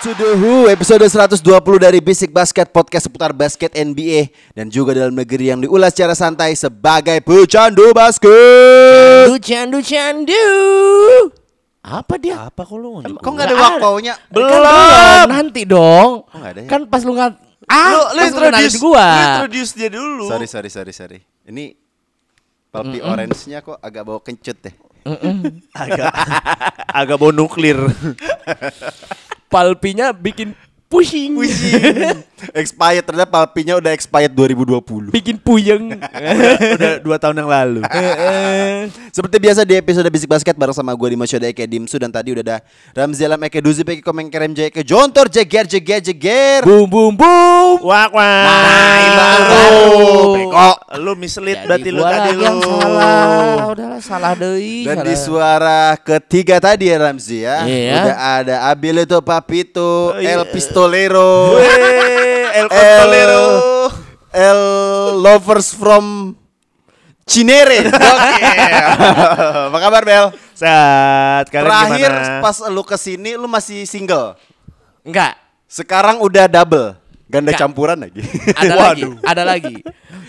To the Who episode 120 dari Basic Basket podcast seputar basket NBA dan juga dalam negeri yang diulas secara santai sebagai pecandu basket. Candu, candu, candu. Apa dia? Apa kok lu? Kok nggak ada waktunya? Belum. Kan belum. Nanti dong. Oh, nggak ada ya? Kan pas lu nggak Ah, lu, lu introduce gua. Lu introduce dia dulu. Sorry sorry sorry sorry. Ini palpi orange-nya kok agak bau kencut deh. agak agak bau nuklir. Palpinya bikin pusing. expired ternyata palpinya udah expired 2020. bikin puyeng. Udah dua tahun yang lalu. Seperti biasa di episode Basic Basket bareng sama gue di Masyada Eke Dimsu dan tadi udah ada Ramzi Alam Eke Duzi Eke Komeng Kerem Jaya Eke Jontor Jeger Jeger Jeger. boom boom boom. Wak wak. Nah, itu baru. Beko. Lu mislead Jadi berarti lu tadi lu. yang salah. Udahlah salah deui. Dan salah. di suara ketiga tadi ya Ramzi ya Iya. Udah ada Abilito Papito Oh, iya. El Pistolero Weh, El El Costolero. El Lovers from Cinere Oke Apa kabar Bel? Saat kalian Terakhir gimana? pas lu ke sini lu masih single enggak. Sekarang udah double Ganda Nggak. campuran lagi Ada lagi, ada lagi.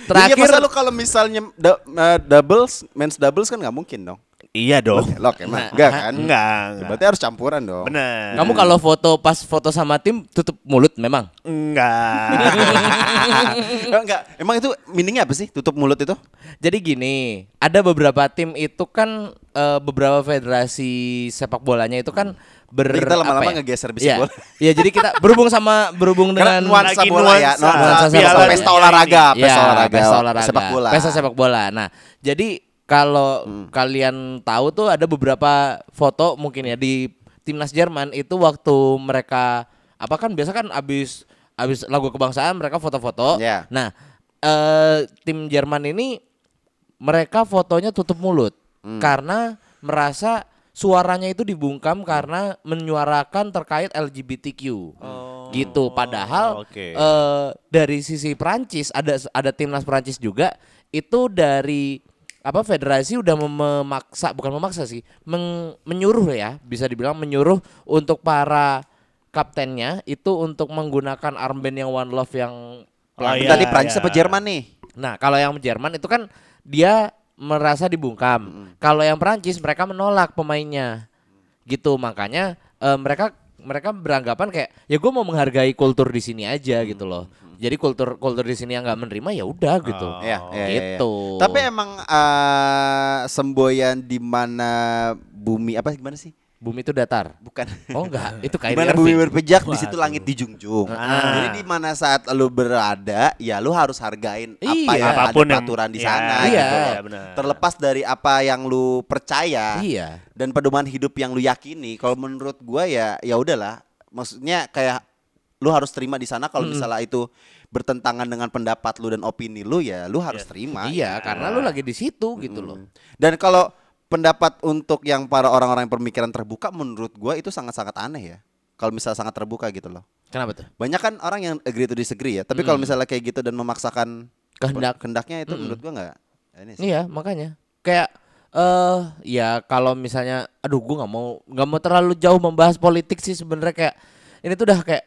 Terakhir Terakhir masa lu kalau misalnya du- eh, doubles, men's doubles kan nggak mungkin dong. Iya dong. Lock emang. Nah, Enggak kan? Enggak, enggak. Berarti harus campuran dong. Benar. kamu kalau foto pas foto sama tim tutup mulut memang. enggak. enggak. Emang itu meaningnya apa sih? Tutup mulut itu? Jadi gini, ada beberapa tim itu kan eh, beberapa federasi sepak bolanya itu kan ber Ini kita lama-lama ya? ngegeser bisik Iya. bola. Iya, jadi kita berhubung sama berhubung Karena dengan nuansa bola ya, nuansa. nuansa, Nuansa bola. pesta olahraga, Iya, pesta olahraga, pesta olahraga, sepak bola. Pesta sepak bola. Nah, jadi kalau Hmm. kalian tahu tuh ada beberapa foto mungkin ya di timnas Jerman itu waktu mereka apa kan biasa kan abis abis lagu kebangsaan mereka foto-foto. Iya. Nah, eh, tim Jerman ini mereka fotonya tutup mulut Hmm. karena merasa suaranya itu dibungkam karena menyuarakan terkait LGBTQ. Gitu. Padahal oke. eh, dari sisi Prancis ada ada timnas Prancis juga itu dari apa federasi udah mem- memaksa bukan memaksa sih meng- menyuruh ya bisa dibilang menyuruh untuk para kaptennya itu untuk menggunakan armband yang one love yang Oh, iya, Tadi Prancis iya. apa Jerman nih? Nah, kalau yang Jerman itu kan dia merasa dibungkam. Kalau yang Perancis mereka menolak pemainnya. Gitu, makanya eh, mereka mereka beranggapan kayak ya gue mau menghargai kultur di sini aja gitu loh. Jadi kultur kultur di sini yang nggak menerima ya udah gitu. Oh. Iya, iya, iya, iya. gitu. Tapi emang eh, semboyan di mana bumi apa gimana sih? Bumi itu datar. Bukan. Oh enggak, itu Di kayak mana bumi berpijak di situ langit dijunjung. Ah. Jadi di mana saat lu berada, ya lu harus hargain apa Iya. yang Apa pun ada yang- peraturan di ya, sana. Iya. gitu. Iya. Terlepas dari apa yang lu percaya Iya. dan pedoman hidup yang lu yakini, kalau menurut gua ya ya udahlah. Maksudnya kayak lu harus terima di sana kalau misalnya itu bertentangan dengan pendapat lu dan opini lu ya lu harus terima. Iya, karena lu lagi di situ gitu loh. Dan kalau pendapat untuk yang para orang-orang yang pemikiran terbuka menurut gua itu sangat-sangat aneh ya. Kalau misalnya sangat terbuka gitu loh. Kenapa tuh? Banyak kan orang yang agree to disagree ya. Tapi kalau misalnya kayak gitu dan memaksakan Kehendak. kehendaknya itu menurut gua nggak ini sih. Iya makanya kayak eh ya kalau misalnya aduh gua nggak mau nggak mau terlalu jauh membahas politik sih sebenarnya kayak ini tuh udah kayak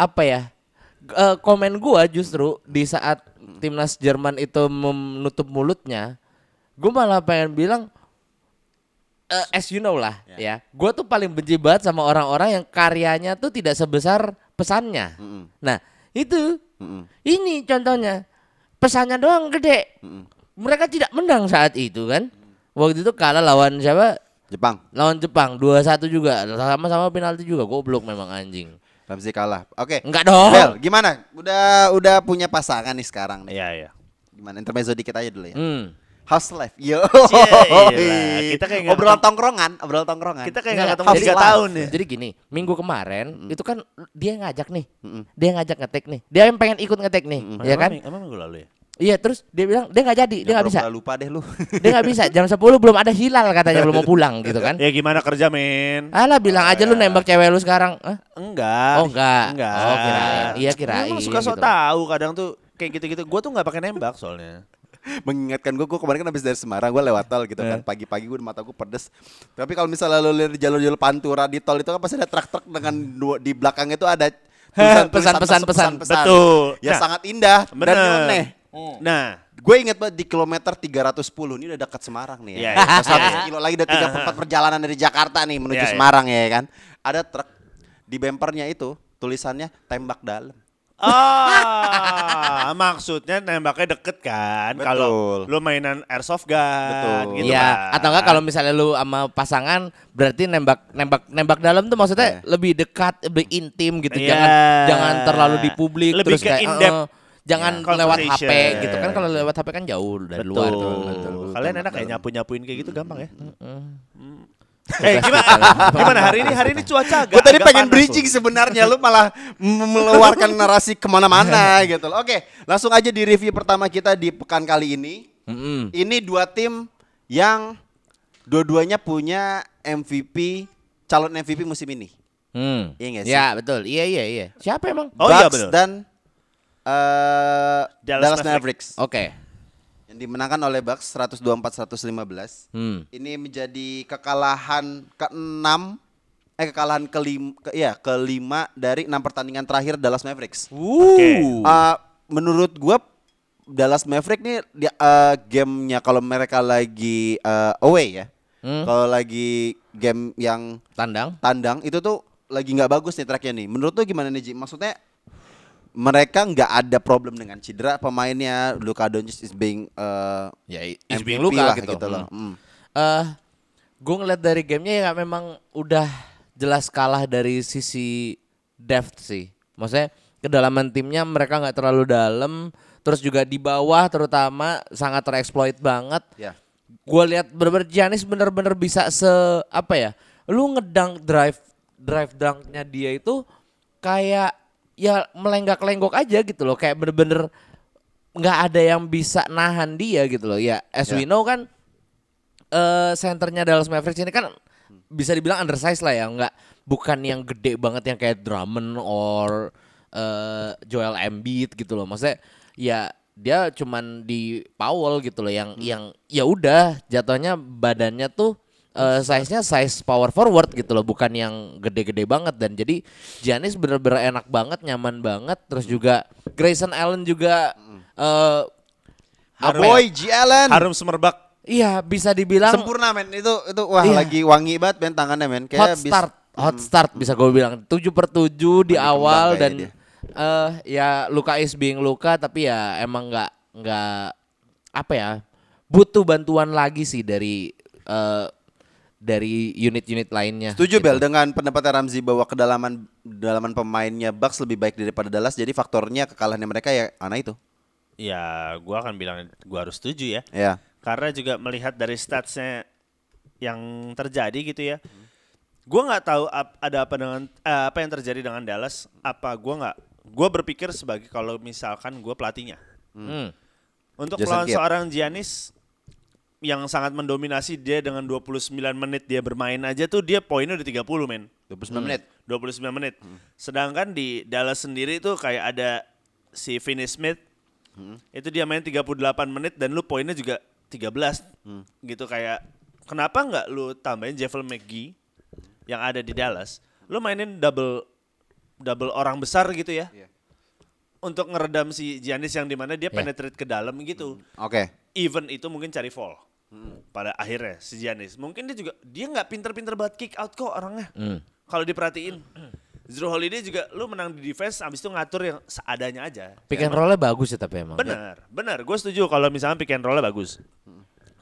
apa ya eh, komen gua justru di saat timnas Jerman itu menutup mulutnya gua malah pengen bilang eh, as you know lah ya gua tuh paling benci banget sama orang-orang yang karyanya tuh tidak sebesar pesannya Mm-mm. nah itu Mm-mm. ini contohnya pesannya doang gede. Mereka tidak menang saat itu kan. Waktu itu kalah lawan siapa? Jepang. Lawan Jepang 2-1 juga. Sama-sama penalti juga. Goblok memang anjing. Ramzi kalah. Oke. Enggak dong. Bel, gimana? Udah udah punya pasangan nih sekarang nih. Iya, iya. Gimana intermezzo dikit aja dulu ya. Hmm. House life. Yo. Kita kayak ketemu- tongkrongan, obrolan tongkrongan. Kita kayak Nggak, nggak ketemu house tiga life. tahun ya. Jadi gini, minggu kemarin itu kan dia ngajak nih, Mm-mm. dia ngajak ngetek nih, dia yang pengen ikut ngetek nih, ya kan? Emang, emang minggu lalu ya? Iya terus dia bilang dia nggak jadi, dia nggak bisa, lupa deh lu. dia nggak bisa. Jam 10 belum ada hilal katanya belum mau pulang gitu kan? Ya gimana kerja men? Alah bilang aja lu nembak cewek lu sekarang. Hah? Enggak. Oh, enggak. Enggak. Oh, kirain. Iya, kirain Emang suka sok gitu. tahu kadang tuh kayak gitu-gitu. Gue tuh nggak pakai nembak soalnya. mengingatkan gue, gue kemarin kan habis dari Semarang, gue lewat tol gitu kan, pagi-pagi gue mata gue pedes. Tapi kalau misalnya lo lihat di jalur-jalur pantura di tol itu kan pasti ada truk-truk dengan dua, di belakangnya itu ada tulisan- Pesan, tulisan- pesan, pesan. Betul. Ya Nah, sangat indah dan Bener. Nyeleneh. Nah, Gue inget banget di kilometer 310 ini udah dekat Semarang nih ya. Iya, iya. 100 kilo lagi udah 34 perjalanan dari Jakarta nih menuju Iya, iya. Semarang ya kan. Ada truk di bempernya itu tulisannya tembak dalam. ah, maksudnya nembaknya deket kan? Kalau lu mainan airsoft gun, Betul. gitu Iya, kan. atau enggak kalau misalnya lu sama pasangan berarti nembak nembak nembak dalam tuh maksudnya Iya. lebih dekat, lebih intim gitu. Iya. Jangan jangan terlalu di publik Lebih terus ke kayak in-depth. eh, jangan Iya. lewat HP gitu kan kalau lewat HP kan jauh dari Betul. luar tuh. Kalian enak kayak nyapu-nyapuin kayak gitu gampang ya? Mm. Eh gimana? gimana hari ini? Hari ini cuaca agak Gue tadi agak pengen bridging sebenarnya lu malah m- meluarkan narasi ke mana-mana gitu loh. Oke, langsung aja di review pertama kita di pekan kali ini. Mm-mm. Ini dua tim yang dua-duanya punya MVP calon MVP musim ini. Hmm. Iya nggak sih? Ya, betul. Iya, iya, iya. Siapa emang? Oh iya, Bucks betul. dan eh, Dallas Dallas, Mavericks. Oke. yang dimenangkan oleh Bucks 124-115. Hmm. Ini menjadi kekalahan ke-6 eh kekalahan kelima ke, ya kelima dari enam pertandingan terakhir Dallas Mavericks. Oke. Uh, menurut gua Dallas Mavericks nih dia, uh, gamenya kalau mereka lagi uh, away ya. Hmm. Kalau lagi game yang Tandang. tandang itu tuh lagi nggak bagus nih tracknya nih. Menurut tuh gimana nih Ji? Maksudnya mereka nggak ada problem dengan cedera pemainnya. Luka Doncic is being uh, Ya, is MVP being Luka lah gitu. loh. Hmm. Hmm. Eh, gue ngeliat dari gamenya ya memang udah jelas kalah dari sisi depth sih. Maksudnya kedalaman timnya mereka nggak terlalu dalam, terus juga di bawah terutama sangat tereksploit banget. Ya. Gue lihat bener-bener Giannis bener-bener bisa se apa ya? Lu ngedang drive drive dunknya dia itu kayak ya melenggak-lenggok aja gitu loh, kayak bener-bener nggak ada yang bisa nahan dia gitu loh. Ya, as we Ya. know kan eh senternya Dallas Mavericks ini kan bisa dibilang undersize lah ya, nggak bukan yang gede banget yang kayak Drummond or eh, Joel Embiid gitu loh. Maksudnya ya dia cuman di Powell gitu loh yang yang ya udah jatuhnya badannya tuh eh, size-nya size power forward gitu loh, bukan yang gede-gede banget. Dan jadi Giannis bener-bener enak banget, nyaman banget, terus juga Grayson Allen juga eh Ah, apa ya? boy G. Allen. Harum semerbak. Iya bisa dibilang Sempurna men. Itu itu wah Iya. lagi wangi banget men tangannya men. Hot kayak bis- start, hot start bisa gue bilang. 7 per 7 di awal dan eh ya Luka is being Luka tapi ya emang nggak nggak apa ya butuh bantuan lagi sih dari eh dari unit-unit lainnya. Setuju gitu. Bel dengan pendapat Ramzi bahwa kedalaman kedalaman pemainnya Bucks lebih baik daripada Dallas jadi faktornya kekalahannya mereka ya karena itu. Ya, gua akan bilang gua harus setuju ya. Ya. Karena juga melihat dari statsnya yang terjadi gitu ya. Gua nggak tahu ap- ada apa dengan eh, apa yang terjadi dengan Dallas. Apa gua nggak? Gua berpikir sebagai kalau misalkan gua pelatihnya. Hmm. Untuk Jason melawan Kidd. seorang Giannis yang sangat mendominasi dia dengan 29 menit dia bermain aja tuh dia poinnya udah 30 men. 29 menit. 29 menit. Sedangkan di Dallas sendiri tuh kayak ada si Finney Smith. Itu dia main 38 menit dan lu poinnya juga 13. Gitu kayak kenapa nggak lu tambahin Javel McGee yang ada di Dallas? Lu mainin double double orang besar gitu ya. Iya. Untuk ngeredam si Giannis yang di mana dia Iya. penetrate ke dalam gitu. Oke. Even itu mungkin cari fall. Pada akhirnya si Giannis. Mungkin dia juga dia nggak pinter-pinter banget kick out kok orangnya. Hmm. Kalau diperhatiin. Drew Holiday juga lu menang di defense abis itu ngatur yang seadanya aja. Pick and roll-nya bagus ya tapi emang. Benar, benar. Gue setuju kalau misalnya pick and roll-nya bagus.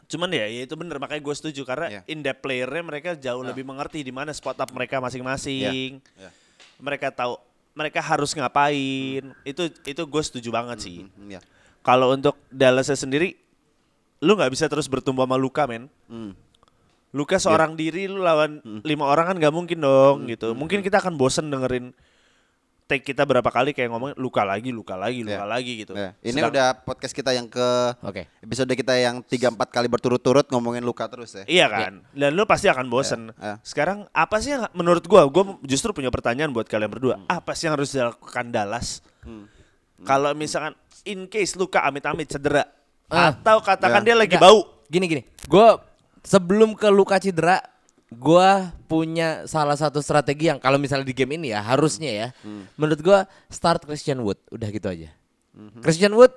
Cuman ya, ya itu bener makanya gue setuju karena Iya. in depth player-nya mereka jauh lebih mengerti di mana spot up mereka masing-masing. Iya. Mereka tahu mereka harus ngapain. Itu itu gue setuju banget sih. Hmm, ya. Kalau untuk Dallas sendiri, lu nggak bisa terus bertumbuh sama Luka men. Hmm. Luka seorang diri lu lawan lima orang kan nggak mungkin dong gitu. Mungkin kita akan bosen dengerin take kita berapa kali kayak ngomong luka lagi, luka lagi, luka Ya. lagi gitu. Ya, Ini Sedang- udah podcast kita yang ke Oke. episode kita yang 3 4 kali berturut-turut ngomongin luka terus ya. Iya kan, dan lu pasti akan bosen. Ya, ya. Sekarang apa sih yang menurut gua, gua justru punya pertanyaan buat kalian berdua. Apa sih yang harus dilakukan Dallas? Kalau misalkan in case luka amit-amit cedera, Ah. atau katakan Ya. dia lagi Nggak. bau, Gini gini. Gue sebelum ke luka cedera, gue punya salah satu strategi yang kalau misalnya di game ini ya harusnya ya, menurut gue start Christian Wood. Udah gitu aja. Christian Wood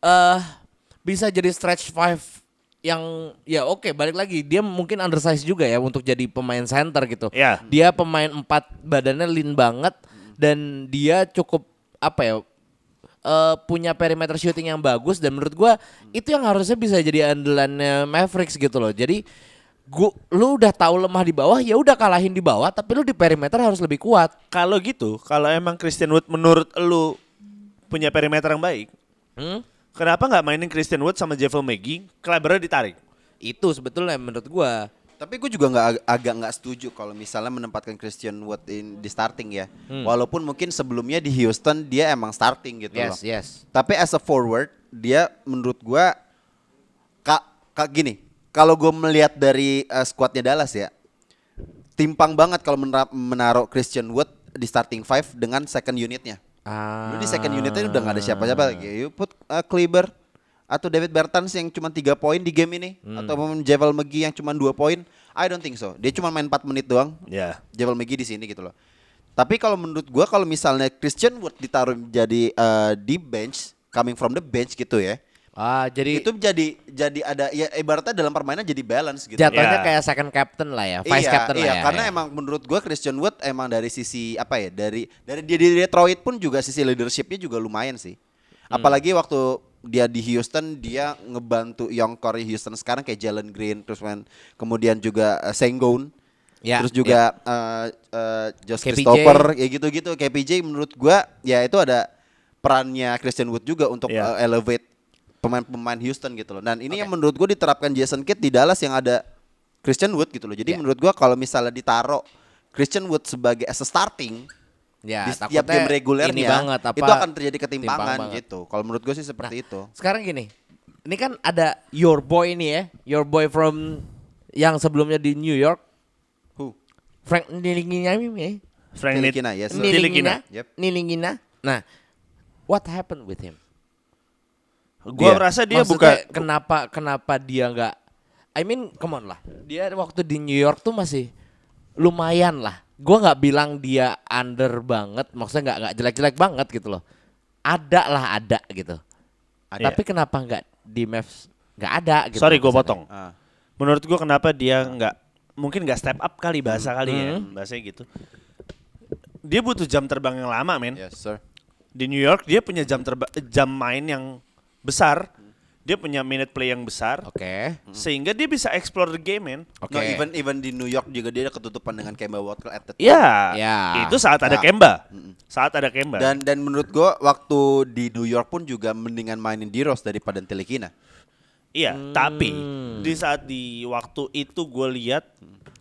eh bisa jadi stretch five yang ya oke balik lagi dia mungkin undersize juga ya untuk jadi pemain center gitu. Ya. Dia pemain empat badannya lean banget dan dia cukup apa ya eh, punya perimeter shooting yang bagus dan menurut gua itu yang harusnya bisa jadi andalannya Mavericks gitu loh. Jadi gua lu udah tahu lemah di bawah ya udah kalahin di bawah tapi lu di perimeter harus lebih kuat. kalau gitu, kalau emang Christian Wood menurut lu punya perimeter yang baik, Hmm? kenapa nggak mainin Christian Wood sama Javel McGee, Klebernya ditarik? Itu sebetulnya menurut gua. Tapi gue juga nggak ag- agak nggak setuju kalau misalnya menempatkan Christian Wood in, di starting ya. Walaupun mungkin sebelumnya di Houston dia emang starting gitu loh. Yes, yes. Tapi as a forward dia menurut gua kak kak gini. Kalau gue melihat dari uh, skuadnya Dallas ya, timpang banget kalau menaruh Christian Wood di starting five dengan second unitnya. Ah. Lu di second unitnya udah nggak ada siapa-siapa lagi. You put uh, Kleber atau David Bertans yang cuma tiga poin di game ini atau Javel McGee yang cuma dua poin. I don't think so. Dia cuma main 4 menit doang. Ya. Javel McGee di sini gitu loh. Tapi kalau menurut gua kalau misalnya Christian Wood ditaruh jadi uh, di bench, coming from the bench gitu ya. Ah, jadi itu jadi jadi ada ya ibaratnya dalam permainan jadi balance gitu. jatuhnya Ya. kayak second captain lah ya, vice iya, captain iya, lah ya. karena ya. emang menurut gua Christian Wood emang dari sisi apa ya dari dari dia di Detroit pun juga sisi leadershipnya juga lumayan sih. Hmm. Apalagi waktu dia di Houston dia ngebantu young core Houston sekarang kayak Jalen Green terus man, kemudian juga uh, Sengun Ya, terus juga uh, uh, Josh KPJ. Christopher ya gitu-gitu KPJ menurut gua ya itu ada perannya Christian Wood juga untuk Ya. uh, elevate pemain-pemain Houston gitu loh. Dan ini yang menurut gua diterapkan Jason Kidd di Dallas yang ada Christian Wood gitu loh. Jadi Ya. menurut gua kalau misalnya ditaruh Christian Wood sebagai as a starting Ya, di setiap game regulernya ini banget, apa, itu akan terjadi timpang ketimpangan gitu. Kalau menurut gue sih seperti itu. Sekarang gini, ini kan ada your boy nih ya, your boy from yang sebelumnya di New York, Who? Frank Nilingina ya. Frank Tilikina, yes, sir. Tilikina. Yep. Nilingina. Nah, what happened with him? Gua Dia. merasa dia Maksudnya bukan kenapa kenapa dia nggak I mean come on lah. Dia waktu di New York tuh masih lumayan lah. Gua nggak bilang dia under banget, maksudnya nggak nggak jelek-jelek banget gitu loh. Ada lah ada gitu. Ada. Tapi kenapa nggak di Mavs nggak ada gitu. Sorry gue potong. Ah. Menurut gue kenapa dia nggak mungkin nggak step up kali bahasa kali ya Hmm. bahasanya gitu. Dia butuh jam terbang yang lama men. Yes, sir. Di New York dia punya jam terba jam main yang besar. Dia punya minute play yang besar. Oke. Sehingga dia bisa explore the game men. Oke. No, even even di New York juga dia ketutupan dengan Kemba Walker at the top. Ya, Ya. itu saat ada Ya. Kemba. Saat ada Kemba. Dan dan menurut gua waktu di New York pun juga mendingan mainin di Rose daripada Telikina. Iya, Hmm. tapi di saat di waktu itu gue lihat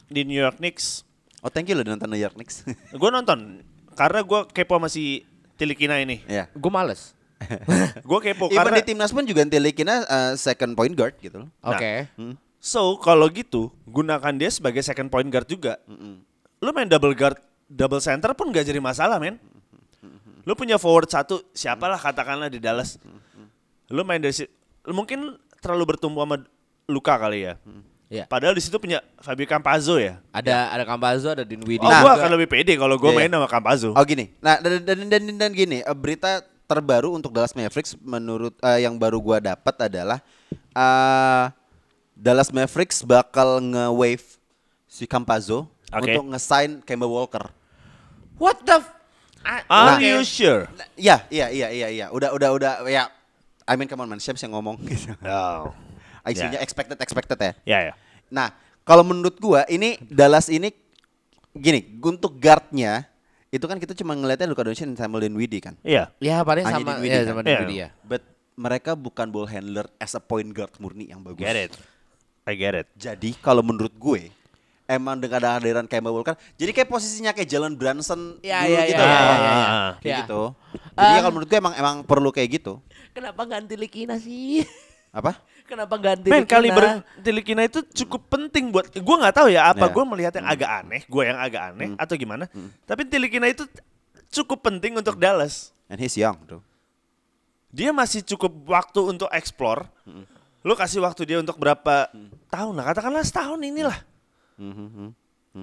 di New York Knicks, Oh, thank you lo nonton New York Knicks. gue nonton karena gue kepo masih Tilikina ini. Iya. Gue males. Gue kepo Even karena di timnas pun juga Telikina uh, second point guard gitu loh. Oke. so kalau gitu gunakan dia sebagai second point guard juga. Lu main double guard, double center pun gak jadi masalah men. Lu punya forward satu, siapalah katakanlah di Dallas. Lu main dari si- lu mungkin terlalu bertumbuh sama Luka kali ya. Iya. Padahal di situ punya Fabio Campazzo ya. Ada ada Campazzo, ada Dinwiddie. Oh, Nah, gua akan lebih pede kalau gue Iya, main iya. sama Campazzo. Oh gini. Nah dan dan dan, dan, dan gini, eh, berita terbaru untuk Dallas Mavericks menurut eh, yang baru gua dapat adalah eh Dallas Mavericks bakal nge-wave si Campazzo Oke. untuk nge-sign Kemba Walker. What the f- Are oke. you sure? Nah, Iya, iya, iya, iya, iya. Udah, udah, udah. Ya, I mean, come on man, siapa sih yang ngomong gitu. Oh. Isinya Ya. expected, expected ya. Ya ya. Nah, kalau menurut gua ini Dallas ini gini, untuk guardnya itu kan kita cuma ngeliatnya Luka Doncic dan Samuel Dinwiddie kan. Iya. Ya paling Hanya sama Dinwiddie ya kan? sama Iya. Dinwiddie ya. But mereka bukan ball handler as a point guard murni yang bagus. Get it. I get it. Jadi kalau menurut gue emang dengan kehadiran Kemba Walker, jadi kayak posisinya kayak Jalen Brunson Ya, dulu ya, gitu. ya, loh. ya, ya, ya. Kayak Ya. gitu. Jadi Ah. kalau menurut gue emang emang perlu kayak gitu. Kenapa ganti Likina sih? Apa? Kenapa ganti Men kaliber Tilikina itu cukup penting buat gue nggak tahu ya apa Ya. gue melihat yang agak aneh, gue yang agak aneh atau gimana. Tapi Tilikina itu cukup penting untuk Dallas. And he's young tuh. Dia masih cukup waktu untuk explore. Lu kasih waktu dia untuk berapa tahun lah? Katakanlah setahun inilah.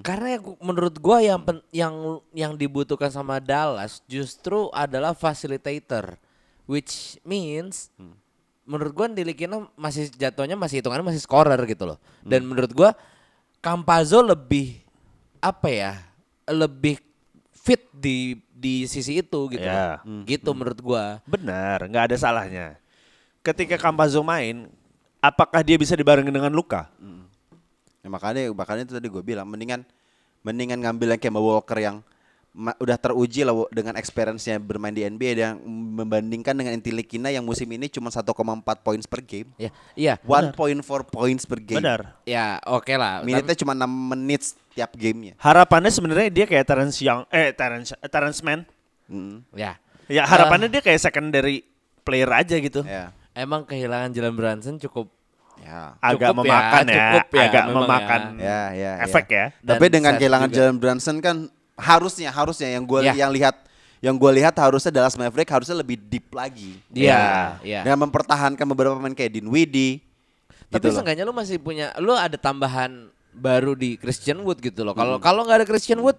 Karena yang, menurut gua yang pen- yang yang dibutuhkan sama Dallas justru adalah facilitator, which means menurut gua Dilikina masih jatuhnya masih hitungannya masih scorer gitu loh. Dan menurut gua Campazzo lebih apa ya? Lebih fit di di sisi itu gitu. Ya. loh. Gitu menurut gua. Benar, nggak ada salahnya. Ketika Campazzo main, apakah dia bisa dibarengin dengan Luka? Ya, makanya makanya itu tadi gue bilang mendingan mendingan ngambil yang Kemba Walker yang udah teruji lah dengan experience-nya bermain di NBA yang membandingkan dengan Intilikina yang musim ini cuma 1,4 points per game. Ya, iya. 1.4 points per game. Benar. Ya, oke lah. Minitnya cuma 6 menit setiap gamenya. Harapannya sebenarnya dia kayak Terence Young, eh Terence, eh, Terence Mann. Mm, Ya. Ya harapannya dia kayak secondary player aja gitu. ya, Emang kehilangan Jalen Brunson cukup ya, Agak Cukup ya, memakan ya, cukup ya, agak memakan ya, ya. efek ya. Dan Tapi dengan kehilangan juga. Jalen Brunson kan harusnya harusnya yang gue Ya. yang lihat yang gue lihat harusnya Dallas Maverick harusnya lebih deep lagi. Iya, iya. Dengan mempertahankan beberapa pemain kayak Dinwiddie. Tapi gitu seenggaknya lu masih punya lu ada tambahan baru di Christian Wood gitu loh. Kalau kalau nggak ada Christian Wood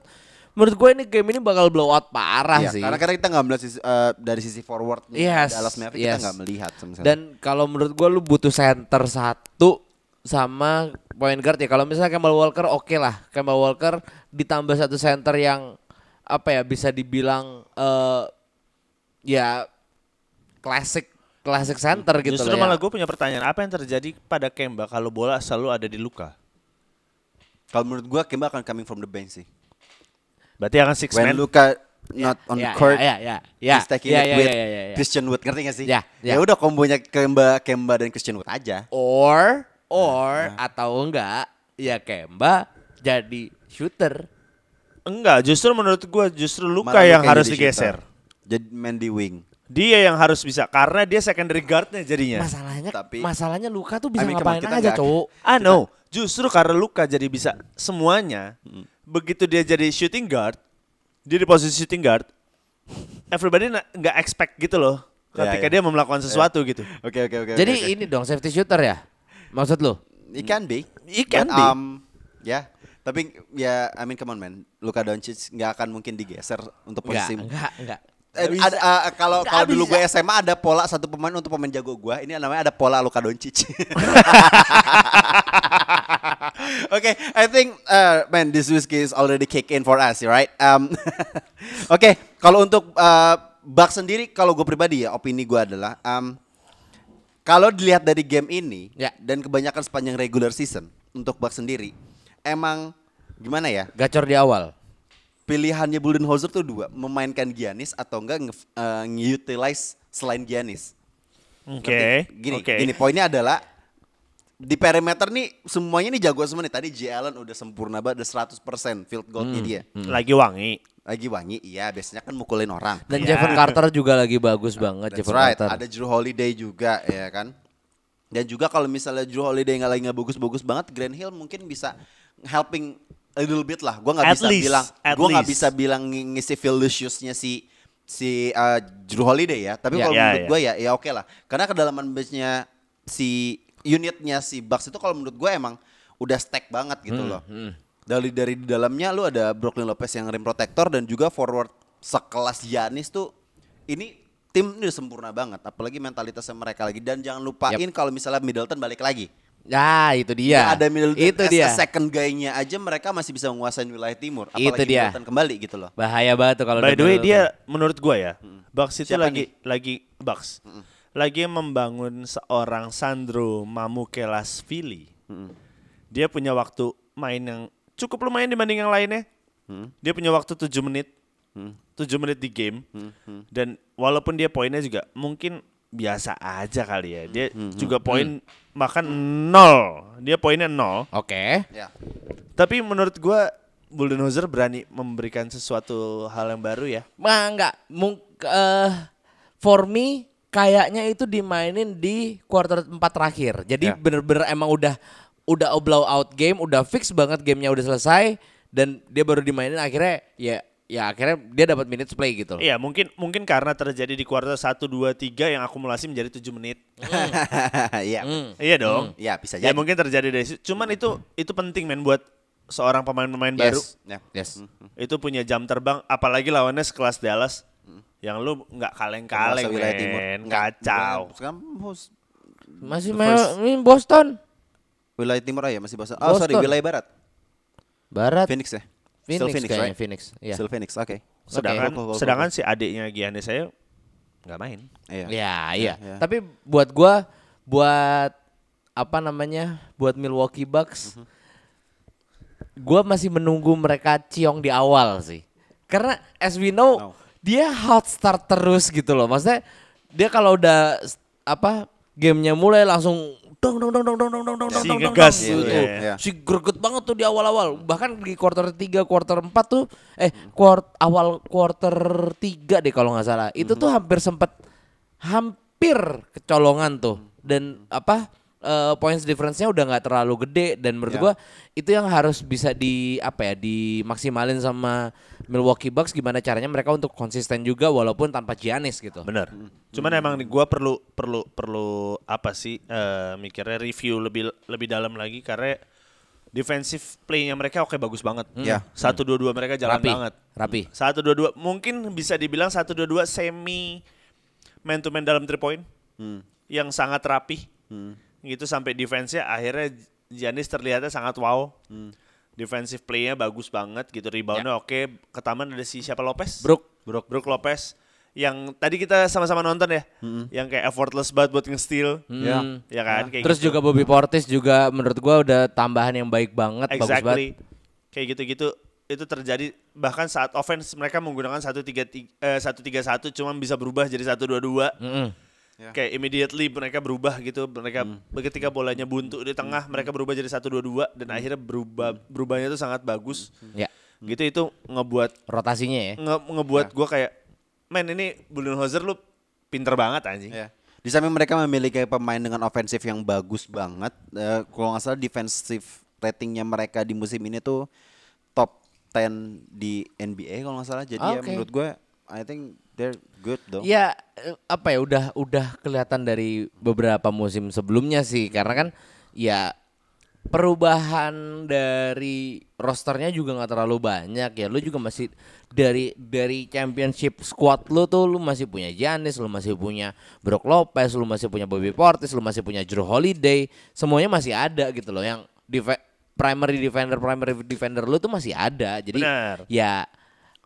menurut gue ini game ini bakal blow out parah Iya, sih. Karena karena kita nggak melihat sisi- eh, dari sisi forward Yes, Dallas Maverick yes. kita nggak melihat sama. Dan kalau menurut gue lu butuh center satu sama point guard ya. Kalau misalnya Kemba Walker oke lah. Kemba Walker ditambah satu center yang apa ya bisa dibilang eh ya klasik klasik center gitu Justru loh. malah ya. gue punya pertanyaan, apa yang terjadi pada Kemba kalau bola selalu ada di Luka? kalau menurut gue Kemba akan coming from the bench sih. Berarti akan six When man. Luka not on ya, the court, ya, ya, ya, he's taking ya, it ya, with ya, ya, ya. Christian Wood ngerti gak sih? Ya, ya. ya udah kombonya Kemba Kemba dan Christian Wood aja. or or Nah. atau enggak ya Kemba jadi shooter. Enggak, justru menurut gue justru Luka Malah yang harus digeser. shooter. Jadi main di wing. Dia yang harus bisa karena dia secondary guardnya jadinya. Masalahnya Tapi- masalahnya Luka tuh bisa I mean, ngapain kita aja, cowok. Ah no, justru karena Luka jadi bisa semuanya. Begitu dia jadi shooting guard, dia di posisi shooting guard, everybody na- nggak expect gitu loh. Ya, Ketika ya. dia mau melakukan sesuatu gitu. Oke oke oke. Jadi oke, oke. ini dong safety shooter ya? Maksud lu? It can be. It can But, be. Um, ya. Tapi ya, I mean come on man. Luka Doncic nggak akan mungkin digeser untuk Enggak, posisi. enggak, enggak. Eh, Nggak ada, bisa. uh, kalau Nggak kalau dulu gue SMA ada pola satu pemain untuk pemain jago gue. Ini namanya ada pola Luka Doncic. Oke, I think uh, man this whiskey is already kick in for us, right? Um, Oke, kalau untuk uh, sendiri, kalau gue pribadi ya, opini gue adalah um, kalau dilihat dari game ini Ya. dan kebanyakan sepanjang regular season untuk Bucks sendiri, emang gimana ya? Gacor di awal. pilihannya Budenholzer tuh dua, memainkan Giannis atau enggak uh, nge-utilize selain Giannis. Oke. Ngerti? Gini, Oke. gini poinnya adalah di perimeter nih semuanya nih jago semua nih. Tadi J Allen udah sempurna banget, udah 100% field goalnya dia. Lagi wangi. Lagi wangi, iya biasanya kan mukulin orang. Dan Ya. Javon Carter juga lagi bagus banget That's Javon right. Carter. Ada Drew Holiday juga ya kan. Dan juga kalau misalnya Drew Holiday nggak lagi nggak bagus-bagus banget, Grant Hill mungkin bisa helping a little bit lah. Gua nggak bisa least, bilang, gua nggak bisa bilang ng- ngisi Feliciusnya si si uh, Drew Holiday ya. Tapi Ya. kalau Ya, menurut ya. gue ya ya oke lah. Karena kedalaman benchnya si unitnya si Bucks itu kalau menurut gue emang udah stack banget gitu Hmm, loh. Dari dari di dalamnya lu ada Brooklyn Lopez yang rim protector dan juga forward sekelas Giannis tuh ini tim ini udah sempurna banget apalagi mentalitasnya mereka lagi dan jangan lupain kalau misalnya Middleton balik lagi. Ya, itu dia. Nggak ada Middleton Itu as dia. a second guy-nya aja mereka masih bisa menguasai wilayah timur apalagi Itu dia. Middleton kembali gitu loh. Bahaya banget tuh kalau By the way Middleton. dia menurut gua ya, Bucks itu Siapa lagi lagi Bucks. Lagi membangun seorang Sandro Mamukelasvili. Dia punya waktu main yang cukup lumayan dibanding yang lainnya. Dia punya waktu 7 menit 7 menit di game dan walaupun dia poinnya juga mungkin biasa aja kali ya. Dia juga poin makan nol. Dia poinnya nol. Oke. Ya. Tapi menurut gua Bulldozer berani memberikan sesuatu hal yang baru ya. Nah, enggak. Mung eh for me kayaknya itu dimainin di quarter 4 terakhir. Jadi Ya. bener-bener emang udah udah blow out game, udah fix banget gamenya udah selesai dan dia baru dimainin akhirnya ya ya akhirnya dia dapat minutes play gitu. Iya, mungkin mungkin karena terjadi di kuartal 1 2 3 yang akumulasi menjadi 7 menit. Iya. Iya dong. Iya, bisa Ya jadi. mungkin terjadi dari situ. Cuman itu itu penting men buat seorang pemain-pemain baru. Yes. Ya. Yes. Itu punya jam terbang apalagi lawannya sekelas Dallas. Yang lu nggak kaleng-kaleng wilayah timur. Kacau. Sekarang Masih main ini Boston. wilayah timur aja masih Boston. Oh, sorry, Boston. wilayah barat. Barat. Phoenix ya. Phoenix, Still Phoenix, kayaknya right? Phoenix. Iya. Still Phoenix. Oke. Sedangkan Cool, cool, cool, sedangkan si adiknya Giannis saya nggak main. Iya. Ya, iya. ya. Tapi buat gua buat apa namanya? Buat Milwaukee Bucks gua masih menunggu mereka ciong di awal sih. Karena as we know No. Dia hot start terus gitu loh. Maksudnya dia kalau udah apa gamenya mulai langsung dong dong dong dong dong dong dong dong Si dong dong ngegas dong, gitu gitu. ya. Iya. Si greget banget tuh di awal-awal. Bahkan di quarter 3, quarter 4 tuh eh quart awal quarter 3 deh kalau nggak salah. Itu tuh hampir sempet hampir kecolongan tuh. Dan apa eh, points difference-nya udah nggak terlalu gede dan menurut Ya. gua itu yang harus bisa di apa ya dimaksimalin sama Milwaukee Bucks gimana caranya mereka untuk konsisten juga walaupun tanpa Giannis gitu. Bener. Cuman emang nih gua perlu perlu perlu apa sih eh, mikirnya review lebih lebih dalam lagi karena defensive play-nya mereka oke bagus banget. Ya. Satu dua dua mereka jalan Rapi, banget. rapi. Satu dua dua mungkin bisa dibilang satu dua dua semi man to man dalam three point yang sangat rapi. Gitu sampai defense-nya akhirnya Giannis terlihatnya sangat wow. Defensive play-nya bagus banget gitu. Rebound-nya oke. Ke taman ada si siapa Lopez? Brook. Brook. Brook Lopez. Yang tadi kita sama-sama nonton ya. Yang kayak effortless banget buat nge-steal. Hmm. Ya kan? Kayak Terus gitu. juga Bobby Portis juga menurut gua udah tambahan yang baik banget, bagus banget. Exactly. Kayak gitu-gitu itu terjadi bahkan saat offense mereka menggunakan 1-3 eh 1-3-1 cuma bisa berubah jadi 1-2-2. Mm-mm. Kayak immediately mereka berubah gitu. Mereka ketika bolanya buntu di tengah mereka berubah jadi 1-2-2 dan akhirnya berubah berubahnya itu sangat bagus. Ya, Gitu itu ngebuat rotasinya ya. nge, ngebuat gua kayak men ini Budenholzer lu pinter banget anjing. Ya. Di samping mereka memiliki pemain dengan ofensif yang bagus banget. eh, kalau nggak salah defensive ratingnya mereka di musim ini tuh top 10 di NBA kalau nggak salah. Jadi ya Oke. menurut gue, I think they're good dong. Ya eh, apa ya udah udah kelihatan dari beberapa musim sebelumnya sih. Karena kan ya perubahan dari rosternya juga nggak terlalu banyak ya. Lu juga masih dari dari championship squad lu tuh lu masih punya Giannis lu masih punya Brook Lopez lu masih punya Bobby Portis lu masih punya Drew Holiday. Semuanya masih ada gitu loh. Yang def- primary defender primary defender lu tuh masih ada. Jadi Benar. ya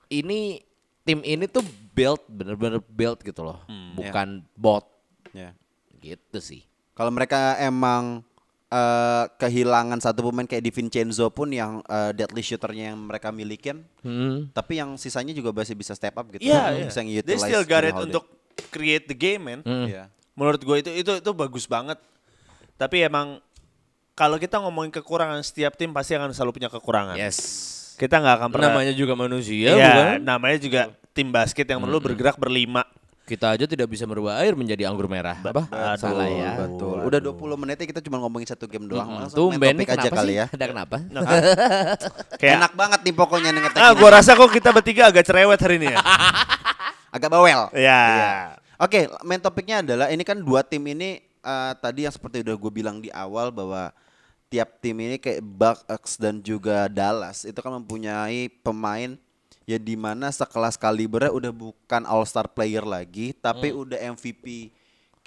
ini tim ini tuh build bener-bener build gitu loh bukan bot Ya. gitu sih Kalau mereka emang eh, kehilangan satu pemain kayak Di Vincenzo pun yang eh, deadly shooternya yang mereka milikin, Hmm. tapi yang sisanya juga masih bisa step up gitu. Iya, iya. Bisa They nge-utilize still got it untuk create the game, man. Iya. Menurut gue itu itu itu bagus banget. Tapi emang kalau kita ngomongin kekurangan setiap tim pasti akan selalu punya kekurangan. yes Kita nggak akan pernah. namanya juga manusia Iya, bukan namanya juga tim basket yang perlu bergerak berlima. kita aja tidak bisa merubah air menjadi anggur merah apa aduh, salah ya Betul. Udah 20 menitnya kita cuma ngomongin satu game doang. Hmm, Langsung main tumben topik aja kenapa kali sih ya. ada kenapa Kayak Enak banget nih pokoknya nih ngetek Ah, gua rasa kok kita bertiga agak cerewet hari ini ya. Agak bawel. ya. Oke, main topiknya adalah ini kan dua tim ini eh, tadi yang seperti udah gue bilang di awal bahwa tiap tim ini kayak Bucks dan juga Dallas itu kan mempunyai pemain ya di mana sekelas kalibernya udah bukan All Star player lagi, tapi udah MVP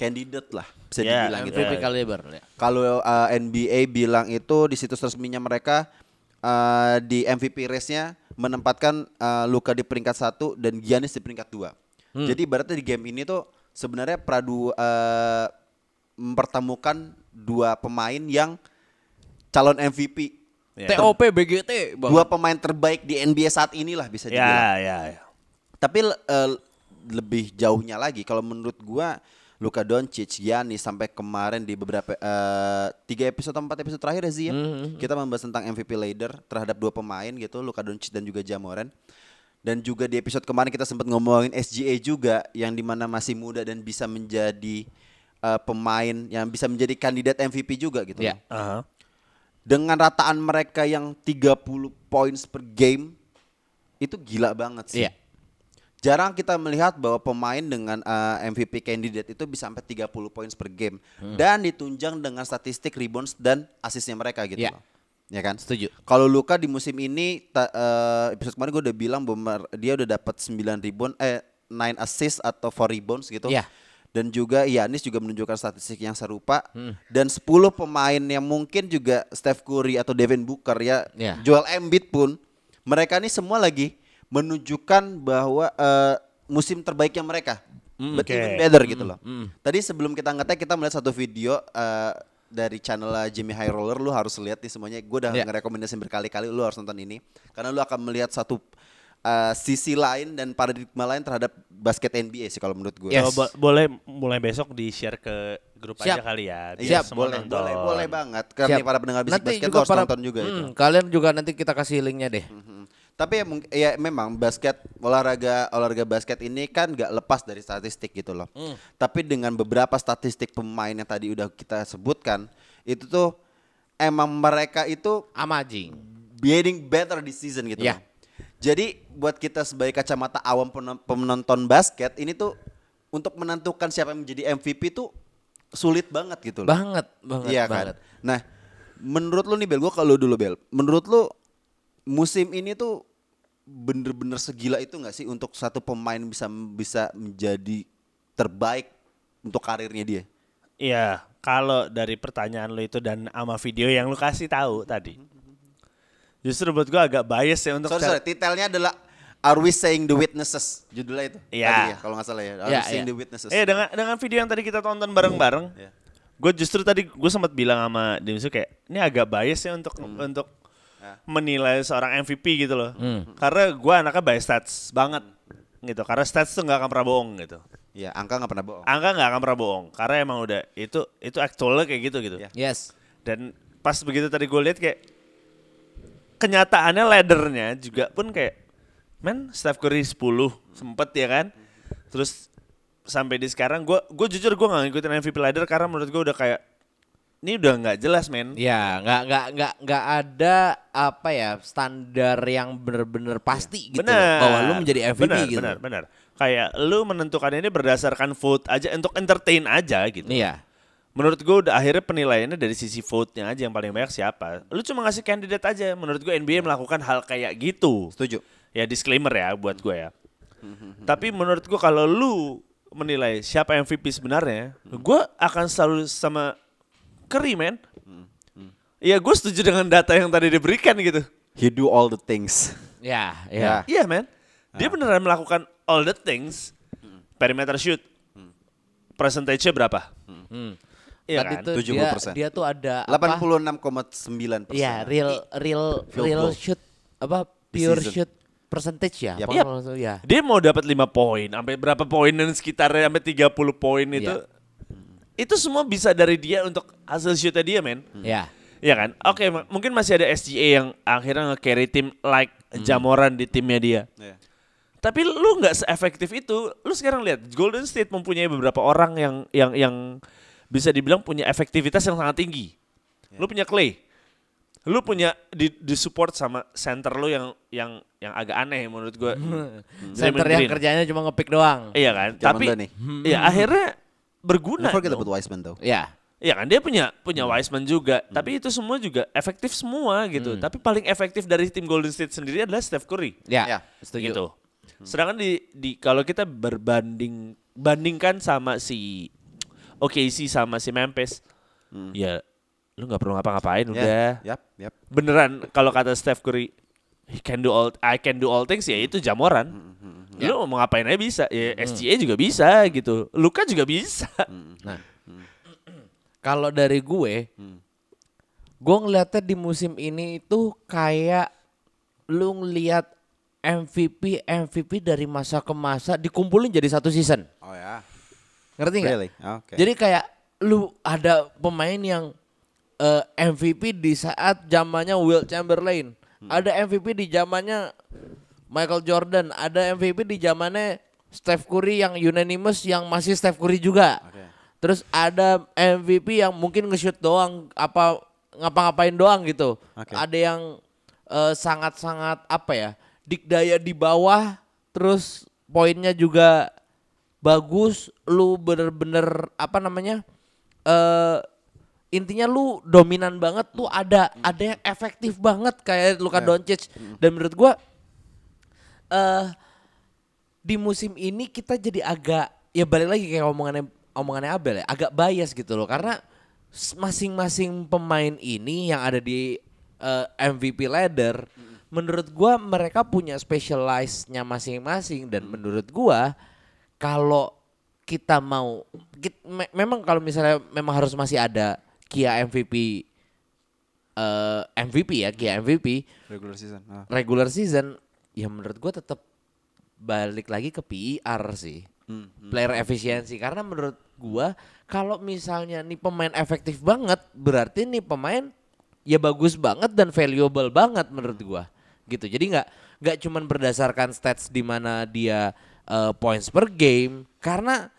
candidate lah bisa Ya, dibilang gitu. MVP kaliber ya. Kalau uh, NBA bilang itu di situs resminya mereka uh, di MVP race-nya menempatkan uh, Luka di peringkat satu dan Giannis di peringkat dua. Jadi ibaratnya di game ini tuh sebenarnya Pradu uh, mempertemukan dua pemain yang calon MVP. Ya. TOP BGT Bang. Dua pemain terbaik di NBA saat inilah bisa Ya, dibilang. ya, ya. Tapi eh, lebih jauhnya lagi kalau menurut gua Luka Doncic, Giannis sampai kemarin di beberapa eh, tiga episode atau empat episode terakhir ya Zia, kita membahas tentang MVP leader terhadap dua pemain gitu, Luka Doncic dan juga Jamoran. Dan juga di episode kemarin kita sempat ngomongin SGA juga yang di mana masih muda dan bisa menjadi eh, pemain yang bisa menjadi kandidat MVP juga gitu. Iya. loh. Aha. Dengan rataan mereka yang 30 points per game itu gila banget sih. Iya. Jarang kita melihat bahwa pemain dengan uh, MVP candidate itu bisa sampai 30 points per game Hmm. dan ditunjang dengan statistik rebounds dan asisnya mereka gitu Iya. loh. Ya kan? Setuju. Kalau Luka di musim ini ta- uh, episode kemarin gue udah bilang bahwa dia udah dapat 9 rebound eh 9 assist atau 4 rebounds gitu. Iya. Dan juga Yanis juga menunjukkan statistik yang serupa Hmm. dan 10 pemain yang mungkin juga Steph Curry atau Devin Booker ya, Iya. Joel Embiid pun mereka ini semua lagi menunjukkan bahwa eh, musim terbaiknya mereka. But oke. even better gitu loh. Tadi sebelum kita ngetek kita melihat satu video eh, dari channel Jimmy High Roller lu harus lihat nih semuanya. Gue udah Iya. ngerekomendasiin berkali-kali lu harus nonton ini karena lu akan melihat satu eh, sisi lain dan paradigma lain terhadap basket NBA sih kalau menurut gue. Yes. Coba boleh mulai besok di share ke grup Siap. aja kali ya. Iya, biar semua boleh, nonton. boleh, boleh banget. Karena Siap. para pendengar bisik Nanti basket juga harus para- nonton juga itu. Hmm, Kalian juga nanti kita kasih linknya deh. Mhm. Tapi ya, mung- ya memang basket olahraga olahraga basket ini kan nggak lepas dari statistik gitu loh. Tapi dengan beberapa statistik pemain yang tadi udah kita sebutkan itu tuh emang mereka itu Amazing. getting better di season gitu Ya. loh. Jadi buat kita sebagai kacamata awam penon- penonton basket ini tuh untuk menentukan siapa yang menjadi MVP tuh sulit banget gitu loh. Banget, banget, Iya banget. kan. Nah, menurut lu nih Bel, gua kalau dulu Bel, menurut lu musim ini tuh bener-bener segila itu nggak sih untuk satu pemain bisa bisa menjadi terbaik untuk karirnya dia? Iya, kalau dari pertanyaan lo itu dan ama video yang lo kasih tahu tadi. Justru buat gua agak bias ya untuk Sorry, cara- sorry, titelnya adalah Are We Saying the Witnesses? Judulnya itu. Iya. Tadi ya, kalau nggak salah ya. Are Iya, We Saying iya. the Witnesses? Eh dengan dengan video yang tadi kita tonton bareng-bareng, Iya. gue justru tadi gue sempat bilang sama Dimsu kayak ini agak bias ya untuk Hmm. untuk Ya. menilai seorang MVP gitu loh. Hmm. Karena gue anaknya by stats banget gitu. Karena stats tuh nggak akan pernah bohong gitu. Iya, angka nggak pernah bohong. Angka nggak akan pernah bohong. Karena emang udah itu itu actualnya kayak gitu gitu. Iya. Yes. Dan pas begitu tadi gue lihat kayak kenyataannya laddernya juga pun kayak men Steph Curry 10 sempet ya kan. Terus sampai di sekarang gue gue jujur gue nggak ngikutin MVP ladder karena menurut gue udah kayak ini udah nggak jelas men. Ya, nggak nggak nggak nggak ada apa ya standar yang bener-bener pasti gitu Benar. bahwa lu menjadi MVP benar, gitu. Benar, benar. Kayak lu menentukan ini berdasarkan vote aja untuk entertain aja gitu. Iya. Menurut gue udah akhirnya penilaiannya dari sisi vote-nya aja yang paling banyak siapa. Lu cuma ngasih kandidat aja. Menurut gue NBA melakukan hal kayak gitu. Setuju. Ya disclaimer ya buat gue ya. Tapi menurut gue kalau lu menilai siapa MVP sebenarnya, gue akan selalu sama Curry men. Iya gue setuju dengan data yang tadi diberikan gitu. He do all the things. Ya, Ya. ya. Iya men. Dia beneran melakukan all the things. Perimeter shoot. Percentage-nya berapa? Hmm. Iya Tadi kan? tuh dia 70%. dia tuh ada apa? 86,9 persen. Iya, real real Field real goal. shoot apa pure season. shoot percentage ya? Salah? ya. Dia mau dapat 5 poin, sampai berapa poin dan sekitarnya sampai 30 poin itu. Iya. Itu semua bisa dari dia untuk hasil shootnya dia, men. Ya. Iya kan? Oke, ma- mungkin masih ada SGA yang akhirnya nge-carry tim like Jamoran di timnya dia. Iya. Tapi lu nggak seefektif itu. Lu sekarang lihat Golden State mempunyai beberapa orang yang yang yang bisa dibilang punya efektivitas yang sangat tinggi. Lu punya Clay. Lu punya di, di support sama center lu yang yang yang agak aneh menurut gua. Center Draymond yang Green. kerjanya cuma ngepick doang. Iya kan? Zaman Tapi nih. ya akhirnya berguna. Forget dong. about Wiseman though. Ya. Iya kan dia punya punya Wiseman juga, tapi itu semua juga efektif semua gitu. Tapi paling efektif dari tim Golden State sendiri adalah Steph Curry. Ya. Ya, Setuju. Gitu. Sedangkan di di kalau kita berbanding bandingkan sama si OKC sama si Memphis, ya lu nggak perlu ngapa-ngapain Ya, udah. Yap, yap. Beneran kalau kata Steph Curry, he can do all I can do all things ya itu jamoran. Lu mau ngapain aja bisa, ya SGA juga bisa gitu. Luka juga bisa. Nah. Kalau dari gue, Hmm. gue ngeliatnya di musim ini itu kayak lu ngeliat MVP MVP dari masa ke masa dikumpulin jadi satu season. Oh ya. Ngerti nggak? Really? Oke. Jadi kayak lu ada pemain yang eh, MVP di saat zamannya Will Chamberlain, Hmm. ada MVP di zamannya Michael Jordan, ada MVP di zamannya Steph Curry yang unanimous yang masih Steph Curry juga. Oke. Terus ada MVP yang mungkin nge-shoot doang apa ngapa-ngapain doang gitu. Oke. Ada yang eh, sangat-sangat apa ya? Dikdaya di bawah terus poinnya juga bagus, lu bener-bener apa namanya? eh intinya lu dominan banget tuh ada ada yang efektif banget kayak Luka Doncic. Dan menurut gua eh di musim ini kita jadi agak ya balik lagi kayak omongannya omongannya Abel ya agak bias gitu loh. Karena masing-masing pemain ini yang ada di eh, MVP ladder menurut gua mereka punya specialize-nya masing-masing. Dan menurut gua kalau kita mau kit- me- memang kalau misalnya memang harus masih ada Kia MVP eh MVP ya Kia MVP Regular season. Ah. regular season ya menurut gua tetap balik lagi ke PIR sih player efisiensi karena menurut gua kalau misalnya nih pemain efektif banget berarti nih pemain ya bagus banget dan valuable banget menurut gua gitu jadi nggak nggak cuman berdasarkan stats di mana dia eh, points per game karena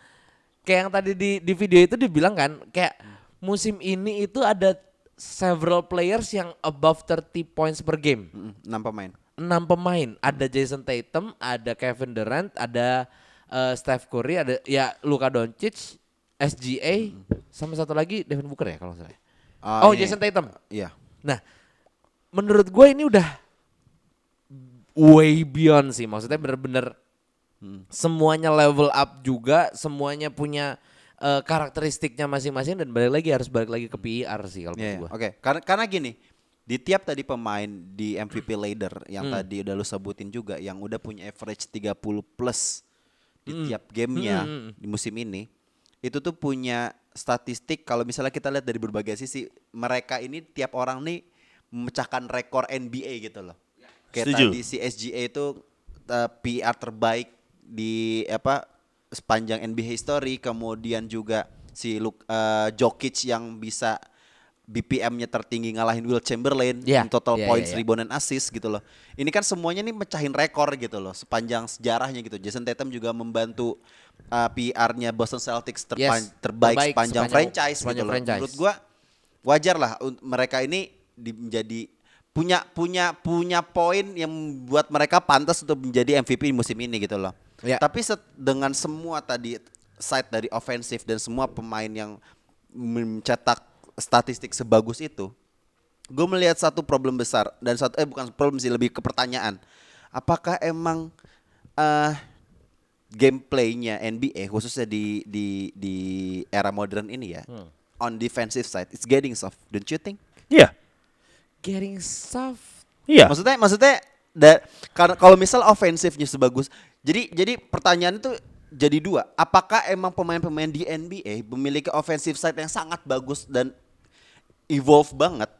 kayak yang tadi di di video itu dibilang kan kayak musim ini itu ada several players yang above 30 points per game Enam pemain. enam pemain. Ada Jason Tatum, ada Kevin Durant, ada eh, Steph Curry, ada ya Luka Doncic, SGA, sama satu lagi Devin Booker ya kalau nggak salah. Ah, oh ini- Jason Tatum. Iya. Nah, menurut gue ini udah way beyond sih. Maksudnya bener-bener semuanya level up juga, semuanya punya eh, karakteristiknya masing-masing dan balik lagi harus balik lagi ke PIR sih kalau Iya, menurut iya. gue. Oke, karena karena gini, di tiap tadi pemain di MVP ladder yang Hmm. tadi udah lu sebutin juga yang udah punya average 30 plus di Hmm. tiap gamenya di musim ini, itu tuh punya statistik kalau misalnya kita lihat dari berbagai sisi, mereka ini tiap orang nih memecahkan rekor NBA gitu loh. Kayak Setuju. tadi si SGA itu uh, PR terbaik di apa sepanjang NBA history, kemudian juga si Luk, uh, Jokic yang bisa BPM-nya tertinggi ngalahin Will Chamberlain Iya, in total iya, points, iya, iya. rebound dan assist gitu loh. Ini kan semuanya nih mecahin rekor gitu loh sepanjang sejarahnya gitu. Jason Tatum juga membantu uh, PR-nya Boston Celtics terpan- Yes, terbaik, terbaik sepanjang, sepanjang- franchise gitu sepanjang loh. franchise. Menurut gua wajar lah mereka ini di- menjadi punya punya punya poin yang membuat mereka pantas untuk menjadi MVP musim ini gitu loh. Ya. Tapi set- dengan semua tadi side dari ofensif dan semua pemain yang mencetak statistik sebagus itu, gue melihat satu problem besar dan satu eh bukan problem sih lebih ke pertanyaan, apakah emang eh gameplaynya NBA khususnya di di di era modern ini ya, on defensive side it's getting soft, don't you think? Iya. Getting soft. Iya. Maksudnya maksudnya da, karena kalau misal ofensifnya sebagus, jadi jadi pertanyaan itu jadi dua. Apakah emang pemain-pemain di NBA memiliki offensive side yang sangat bagus dan evolve banget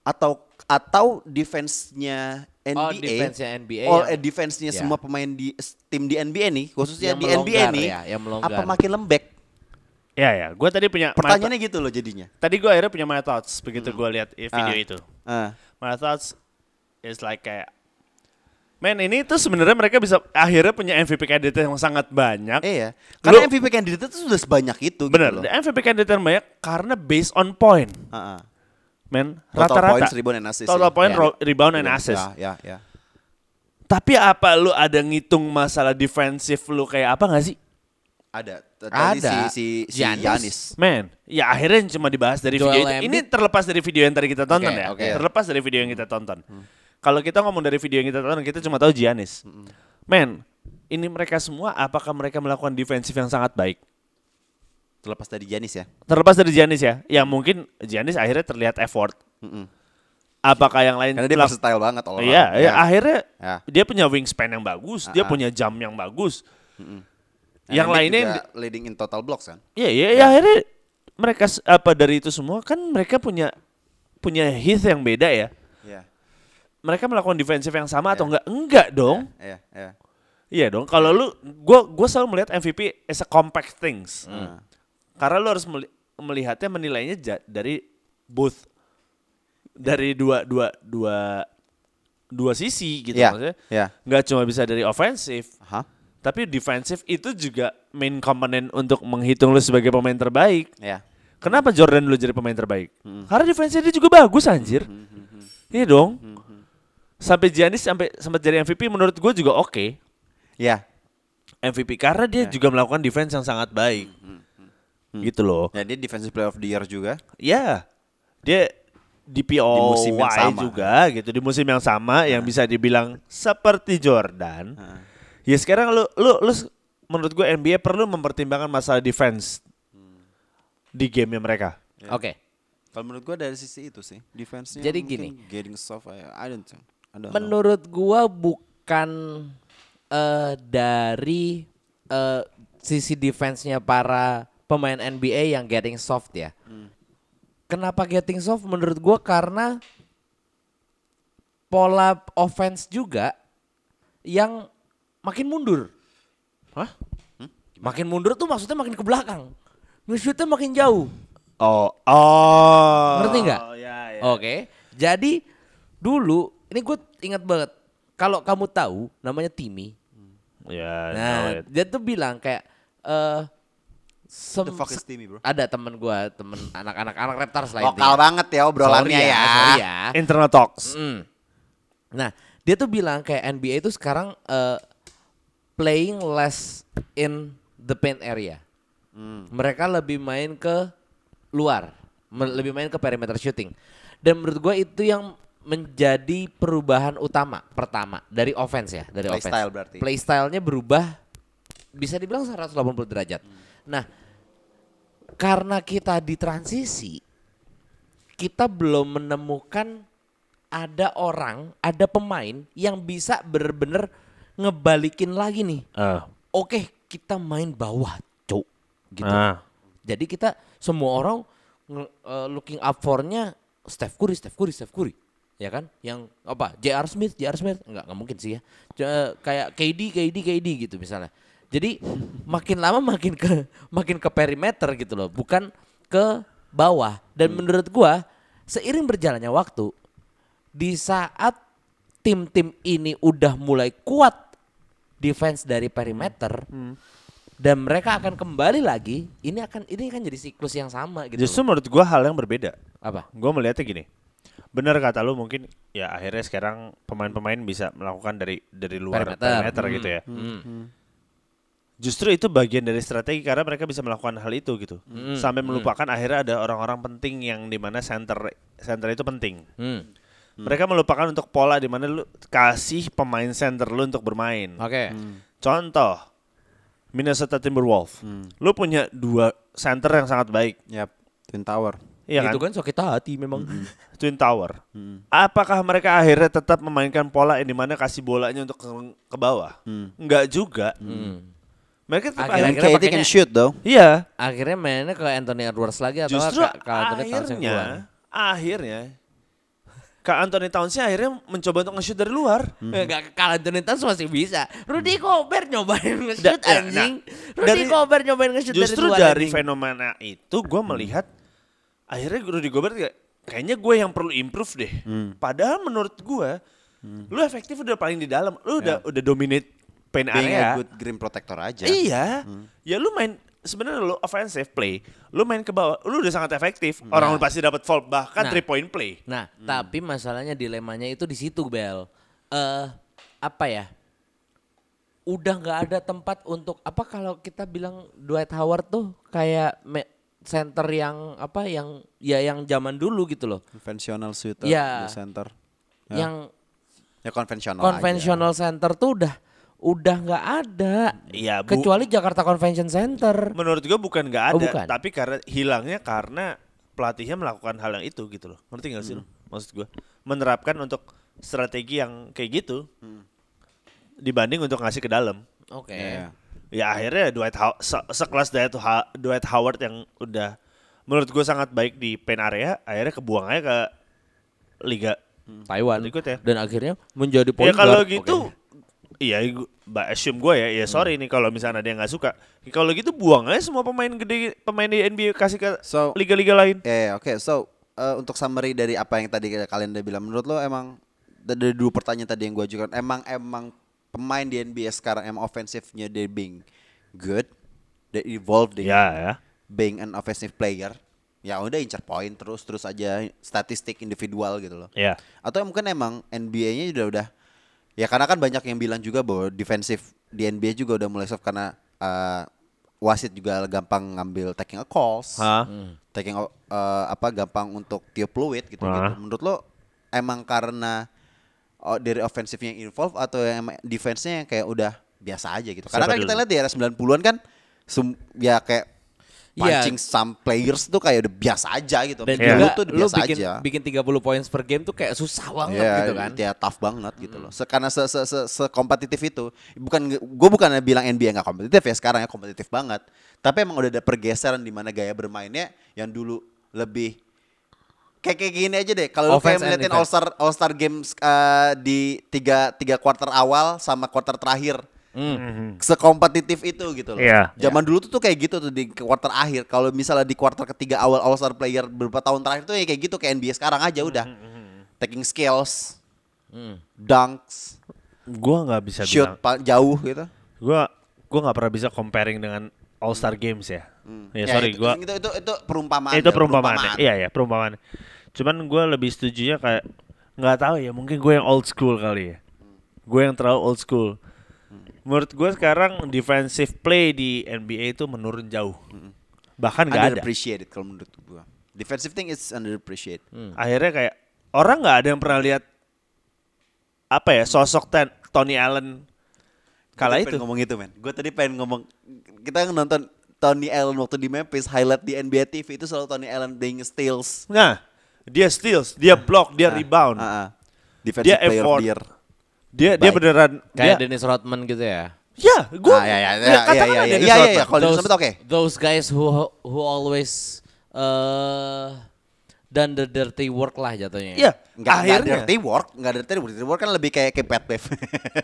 atau atau defense-nya NBA, Oh, defense-nya NBA all yang- eh, defense-nya ya. semua pemain di s- tim di NBA nih, khususnya Yang di NBA nih, ya, yang melonggar. apa makin lembek? Ya ya, gue tadi punya Pertanyaannya gitu loh jadinya. tadi gue akhirnya punya my thoughts begitu gue lihat video Ah. itu. Ah, My thoughts is like kayak Men ini tuh sebenarnya mereka bisa akhirnya punya MVP candidate yang sangat banyak. iya, karena Lu- MVP candidate itu sudah sebanyak itu. Bener, gitu loh. MVP candidate yang banyak karena based on point. Ah, ah. Men, Total rata-rata. points, rebound, and assist, Total ya. point, ro- rebound, and assist. Ya, ya, ya. Tapi apa lu ada ngitung masalah defensif lu kayak apa gak sih? Ada. Tadi Ada. si si si Giannis. Giannis. Men, ya akhirnya cuma dibahas dari Joel video itu. Ini terlepas dari video yang tadi kita tonton Oke, ya. oke. Terlepas dari video yang kita tonton. Kalau kita ngomong dari video yang kita tonton, kita cuma tahu Giannis. Men, ini mereka semua apakah mereka melakukan defensif yang sangat baik? Terlepas dari Giannis ya. Terlepas dari Giannis ya, yang mungkin Giannis akhirnya terlihat effort. Apakah yang lain Karena dia versatile banget all Iya, around. ya, akhirnya Ya. dia punya wingspan yang bagus, dia Ah, ah. punya jam yang bagus. Yang dia lainnya juga yang- leading in total blocks kan. Iya, iya, ya, akhirnya mereka apa dari itu semua kan mereka punya punya hit yang beda ya. Iya. mereka melakukan defensif yang sama atau enggak? Enggak dong. Iya, iya. Iya dong. Kalau lu, gua gua selalu melihat MVP as a compact things. Hmm. Karena lu harus meli- melihatnya menilainya dari both dari dua dua dua dua sisi gitu Iya, maksudnya. iya. Nggak cuma bisa dari ofensif, Hah? tapi defensif itu juga main komponen untuk menghitung lu sebagai pemain terbaik. Iya. Kenapa Jordan dulu jadi pemain terbaik? Karena defense dia juga bagus anjir. Iya dong. Sampai Giannis sampai sempat jadi MVP menurut gue juga oke. Iya. MVP karena dia juga melakukan defense yang sangat baik. Gitu loh. Ya dia defensive player of the year juga. Ya. Dia di PO Di musim yang sama. juga gitu di musim yang sama yang bisa dibilang seperti Jordan. Ya sekarang lu lu lu menurut gue NBA perlu mempertimbangkan masalah defense di gamenya mereka. Oke. Kalau menurut gua dari sisi itu sih, defense-nya Jadi mungkin gini. getting soft I, I don't think. I don't know. Menurut gua bukan eh, dari eh, sisi defense-nya para pemain NBA yang getting soft ya. Kenapa getting soft menurut gua karena pola offense juga yang makin mundur. Hah? Makin mundur tuh maksudnya makin ke belakang. Nge-shootnya makin jauh. Oh, oh. Ngerti nggak? ya, ya. Oke. Jadi dulu ini gue ingat banget. Kalau kamu tahu namanya Timmy. Ya, know Nah, it. dia tuh bilang kayak eh sem- The fuck is Timmy, bro? Ada temen gua, temen anak-anak anak Raptors lah Lokal intinya. banget ya obrolannya Sorry ya. sorry ya. internal talks. Mm. Nah, dia tuh bilang kayak NBA itu sekarang eh, playing less in the paint area. Mereka lebih main ke luar, lebih main ke perimeter shooting. Dan menurut gue itu yang menjadi perubahan utama pertama dari offense ya, dari Play offense. style berarti. Play style-nya berubah bisa dibilang 180 derajat. Nah, karena kita di transisi, kita belum menemukan ada orang, ada pemain yang bisa bener-bener ngebalikin lagi nih. Ah. Oke, kita main bawah, cuk. Gitu. Ah. Jadi kita semua orang eh, looking up for-nya Steph Curry, Steph Curry, Steph Curry. Ya kan? Yang apa? J.R. Smith, J.R. Smith. Enggak, enggak mungkin sih ya. J- kayak KD, KD, KD gitu misalnya. Jadi makin lama makin ke makin ke perimeter gitu loh, bukan ke bawah. Dan menurut gua seiring berjalannya waktu di saat tim-tim ini udah mulai kuat defense dari perimeter dan mereka akan kembali lagi, ini akan ini kan jadi siklus yang sama gitu. Justru loh. menurut gua hal yang berbeda. apa? Gue melihatnya gini. Bener kata lu mungkin ya akhirnya sekarang pemain-pemain bisa melakukan dari dari luar Perimeter. perimeter, Hmm. gitu ya. Hmm. Justru itu bagian dari strategi karena mereka bisa melakukan hal itu gitu. Hmm. Sampai melupakan akhirnya ada orang-orang penting yang di mana center center itu penting. Hmm. Mereka melupakan untuk pola di mana lu kasih pemain center lu untuk bermain. Oke. Contoh Minnesota Timberwolves. Lu punya dua center yang sangat baik. Yap, Twin Tower. Iya Itu kan? kan sakit hati memang. Twin Tower. Apakah mereka akhirnya tetap memainkan pola yang di mana kasih bolanya untuk ke, ke bawah? Enggak juga. Hmm. Mereka tetap Akhirnya- akhirnya, KD can shoot though. iya. Akhirnya mainnya ke Anthony Edwards lagi atau Justru ke, ke Anthony Towns yang keluar? akhirnya, akhirnya, Kak Anthony Townsnya akhirnya mencoba untuk nge-shoot dari luar. Enggak kalau Anthony Towns masih bisa. Rudy Gobert nyobain nge-shoot Da- ya, anjing. nah, Rudy dari- Gobert nyobain nge-shoot dari Justru luar dari anjing. fenomena itu gue melihat akhirnya Rudy Gobert kayak, kayaknya gue yang perlu improve deh. Padahal menurut gue, lu efektif udah paling di dalam, lu udah udah dominate paint Being area. a good green protector aja. Iya. Ya lu main sebenarnya lu offensive play, lu main ke bawah, lu udah sangat efektif. Orang lu pasti dapat foul bahkan Nah. three point play. Nah, tapi masalahnya dilemanya itu di situ, Bel. Eh apa ya? Udah nggak ada tempat untuk apa kalau kita bilang Dwight Howard tuh kayak me- center yang apa yang ya yang zaman dulu gitu loh. Konvensional shooter Iya. di center. Ya. Yang Ya konvensional konvensional center tuh udah udah nggak ada. Iya. Kecuali Jakarta Convention Center. Menurut gua bukan nggak Oh, ada, bukan. tapi karena hilangnya karena pelatihnya melakukan hal yang itu gitu loh. Ngerti gak sih lu? Maksud gua menerapkan untuk strategi yang kayak gitu. Dibanding untuk ngasih ke dalam. Oke. Iya. Ya akhirnya Dwight How- se- sekelas Dwight, Ha- Dwight Howard yang udah menurut gue sangat baik di pen area, akhirnya kebuang aja ke liga Taiwan Ikut ya. dan akhirnya menjadi point Ya kalau gitu, iya, gua- mbak assume gue ya, ya sorry nih kalau misalnya dia nggak suka. Ya Kalau gitu buang aja semua pemain gede, pemain di NBA kasih ke So- liga-liga lain. Ya, ya, oke. So, uh, untuk summary dari apa yang tadi kalian udah bilang, menurut lo emang da- dari dua pertanyaan tadi yang gue ajukan, emang emang pemain di NBA sekarang emang offensifnya they being good, they evolving, Ya ya. being an offensive player. Ya udah incer poin terus terus aja statistik individual gitu loh. Ya. Atau mungkin emang NBA-nya udah udah ya karena kan banyak yang bilang juga bahwa defensif di NBA juga udah mulai soft karena uh, wasit juga gampang ngambil taking a calls, Hah? taking a- uh, apa gampang untuk tiup fluid gitu gitu. Hah? Menurut lo emang karena dari offensifnya yang involve atau yang defense-nya yang kayak udah biasa aja gitu. Karena Siapa kan kita lihat di era 90-an kan sum- ya kayak Iya. punching some players tuh kayak udah biasa aja gitu. dan Dulu juga tuh udah lu biasa bikin aja. bikin 30 points per game tuh kayak susah banget Iya, gitu kan. Ya tough banget gitu loh. Se- karena se se se, sekompetitif itu. Bukan gue bukan bilang NBA nggak kompetitif ya sekarang ya kompetitif banget. Tapi emang udah ada pergeseran di mana gaya bermainnya yang dulu lebih kayak kayak gini aja deh. Kalau lu kayak ngeliatin defense. All Star All Star Games eh, di tiga tiga quarter awal sama quarter terakhir. Sekompetitif itu gitu loh. Iya. Zaman dulu tuh, tuh kayak gitu tuh di quarter akhir. Kalau misalnya di quarter ketiga awal All Star player beberapa tahun terakhir tuh ya kayak gitu kayak NBA sekarang aja udah. Taking skills, dunks, Gua nggak bisa shoot bilang. jauh gitu. Gua gua nggak pernah bisa comparing dengan All Star Games ya. Ya, sorry, itu, gua itu, itu, itu perumpamaan. itu ya, perumpamaan. Iya ya, perumpamaan. Cuman gue lebih setuju ya kayak nggak tahu ya, mungkin gue yang old school kali ya. Gue yang terlalu old school. Menurut gue sekarang defensive play di NBA itu menurun jauh. Bahkan nggak ada. Underappreciated kalau menurut gua. Defensive thing is underappreciated. Akhirnya kayak orang nggak ada yang pernah lihat apa ya sosok Ten- Tony Allen kala Gua itu. pengen ngomong itu men. Gue tadi pengen ngomong kita nonton Tony Allen waktu di Memphis highlight di NBA TV itu selalu Tony Allen playing steals. Nah, dia steals, dia block, dia rebound. Ah, ah. Defensive Dia player effort. Dia dia Baik. beneran Kayak dia, Dennis Rodman gitu ya. Ya, gue Ah, ya, ya, ya, ya, ya, ya, ya, ya, kalau Dennis Rodman oke. Those guys who who always uh, done the dirty work lah jatuhnya. Iya, Enggak akhirnya. dirty work, enggak dirty work. Dirty work kan lebih kayak kayak Pat Bev.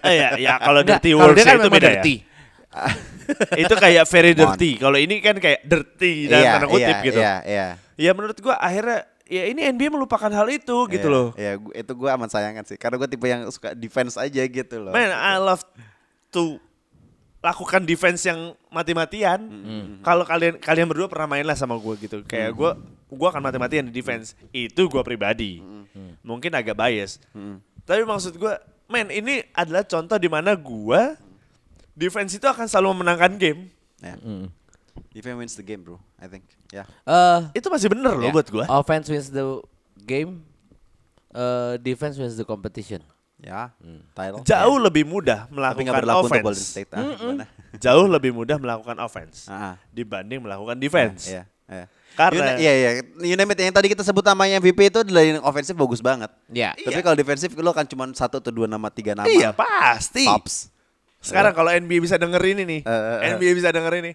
Eh, ya, ya kalau dirty kalau work dia kan itu beda dirty. ya. itu kayak very dirty. Kalau ini kan kayak dirty dan Iya, tanda kutip iya, gitu. Iya, iya. Ya menurut gua akhirnya ya ini NBA melupakan hal itu gitu Iya, loh. Iya, gua- itu gue amat sayangkan sih. Karena gue tipe yang suka defense aja gitu loh. Man, I love to lakukan defense yang mati-matian. Kalau kalian kalian berdua pernah main lah sama gue gitu. Kayak gue gua akan mati-matian di defense. Itu gua pribadi. Mungkin agak bias. Tapi maksud gua, man, ini adalah contoh di mana gua defense itu akan selalu memenangkan game. Ya. Defense wins the game, bro. I think. Ya. Uh, Itu masih bener loh Ya. buat gua. offense wins the game. Uh, defense wins the competition. Ya. Title. Jauh Ya. lebih mudah Tapi melakukan nggak berlaku untuk Golden offense. State. Ah? Jauh lebih mudah melakukan offense Ah, ah. dibanding melakukan defense. Iya, iya. Karena- You- iya iya, you name it, yang tadi kita sebut namanya MVP itu yang ofensif bagus banget. Ya. Tapi kalau defensif lo kan cuma satu atau dua nama, tiga nama. Iya pasti. Tops. Sekarang kalau NBA bisa denger ini nih, Eh, eh, eh. NBA bisa denger ini,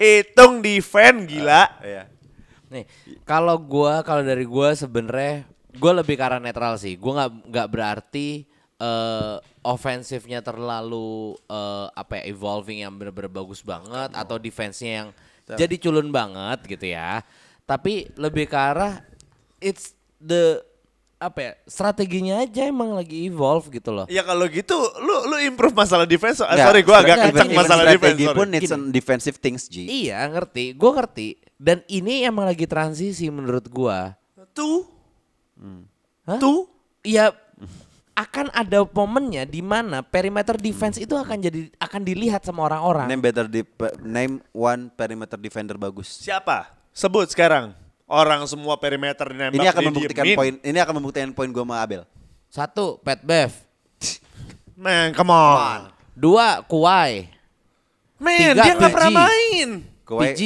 hitung defense gila. Iya. Nih, kalau gua kalau dari gua sebenarnya gua lebih ke arah netral sih. Gua nggak nggak berarti eh ofensifnya terlalu eh, apa ya evolving yang bener-bener bagus banget atau defense-nya yang jadi culun banget gitu ya. Tapi lebih ke arah it's the apa ya strateginya aja emang lagi evolve gitu loh. Ya kalau gitu, lu lu improve masalah defense. Ah, Nggak, sorry, gua agak kencang masalah strategi defense. pun it's an defensive things, G. Iya ngerti, gua ngerti. Dan ini emang lagi transisi menurut gua. Tuh, Hah? tuh. ya akan ada momennya di mana perimeter defense itu akan jadi akan dilihat sama orang-orang. Name better di name one perimeter defender bagus. Siapa? Sebut sekarang. Orang semua perimeter nembak Ini akan membuktikan poin. Ini akan membuktikan poin gue sama Abel. Satu, Pat Bev. Man, come on. Dua, Kuwai. Man, Tiga, dia nggak pernah PG. main. Kawhi- PG.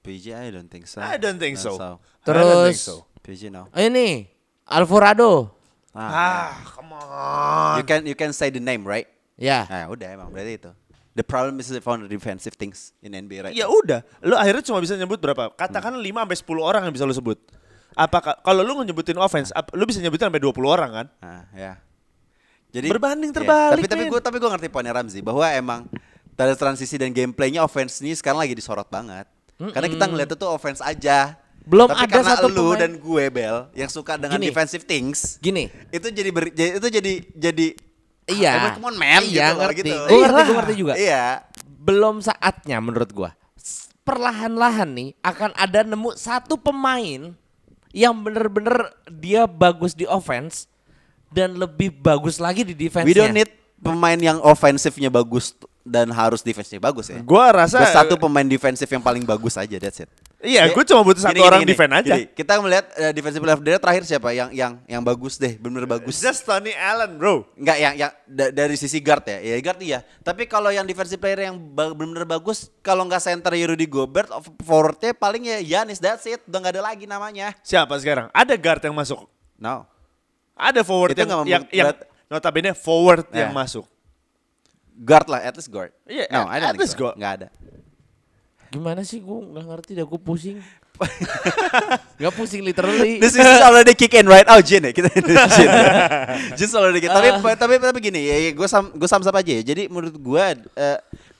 PG, I don't think so. I don't think so. I don't think Terus- so. PG no. Ini, Alvarado. Ah, come on. You can you can say the name right? Ya. Nah, udah emang berarti itu. The problem is the found defensive things in NBA right? Ya now. udah, lu akhirnya cuma bisa nyebut berapa? Katakan 5 sampai 10 orang yang bisa lu sebut. Apakah kalau lu nyebutin offense, ap- lu bisa nyebutin sampai 20 orang kan? Nah, ya. Jadi Berbanding ya, terbalik, tapi tapi men. gue tapi gue ngerti poinnya Ramzi bahwa emang dari transisi dan gameplaynya offense ini sekarang lagi disorot banget. Karena kita ngeliat itu offense aja. Belum tapi ada karena satu lu pemain- dan gue Bel yang suka dengan Gini. defensive things. Gini. Itu jadi ber- jadi- itu jadi jadi Iya. Emang come on man Iya, gitu ngerti. gitu. Gue ngerti, Iyalah. gue ngerti juga. Iya. Belum saatnya menurut gua. S- Perlahan-lahan nih akan ada nemu satu pemain yang bener-bener dia bagus di offense dan lebih bagus lagi di defense We don't need pemain yang ofensifnya bagus dan harus defense-nya bagus ya. Gua rasa satu pemain defensif yang paling bagus aja that's it. Iya, gue cuma butuh satu gini, orang gini, defend aja. gini. Kita melihat uh, defensive player terakhir siapa yang yang yang bagus deh, benar bagus. Just Tony Allen, bro. Enggak yang yang da- dari sisi guard ya. Ya guard iya. Tapi kalau yang defensive player yang ba- benar bagus, kalau nggak center ya Rudy Gobert, of- forwardnya paling ya Yanis that's it. Udah nggak ada lagi namanya. Siapa sekarang? Ada guard yang masuk. No. Ada forward Itu yang, yang, yang berat- notabene forward Ya. yang masuk. Guard lah, at least guard. Iya, no, at- I don't at think least so. guard. Nggak ada. Gimana sih gue nggak ngerti dah gue pusing. Gak pusing literally. This is already kick in right out Jin ya kita Jin. Just already kick. Tapi tapi tapi gini ya, gue sam gue sam aja ya. Jadi menurut gue eh,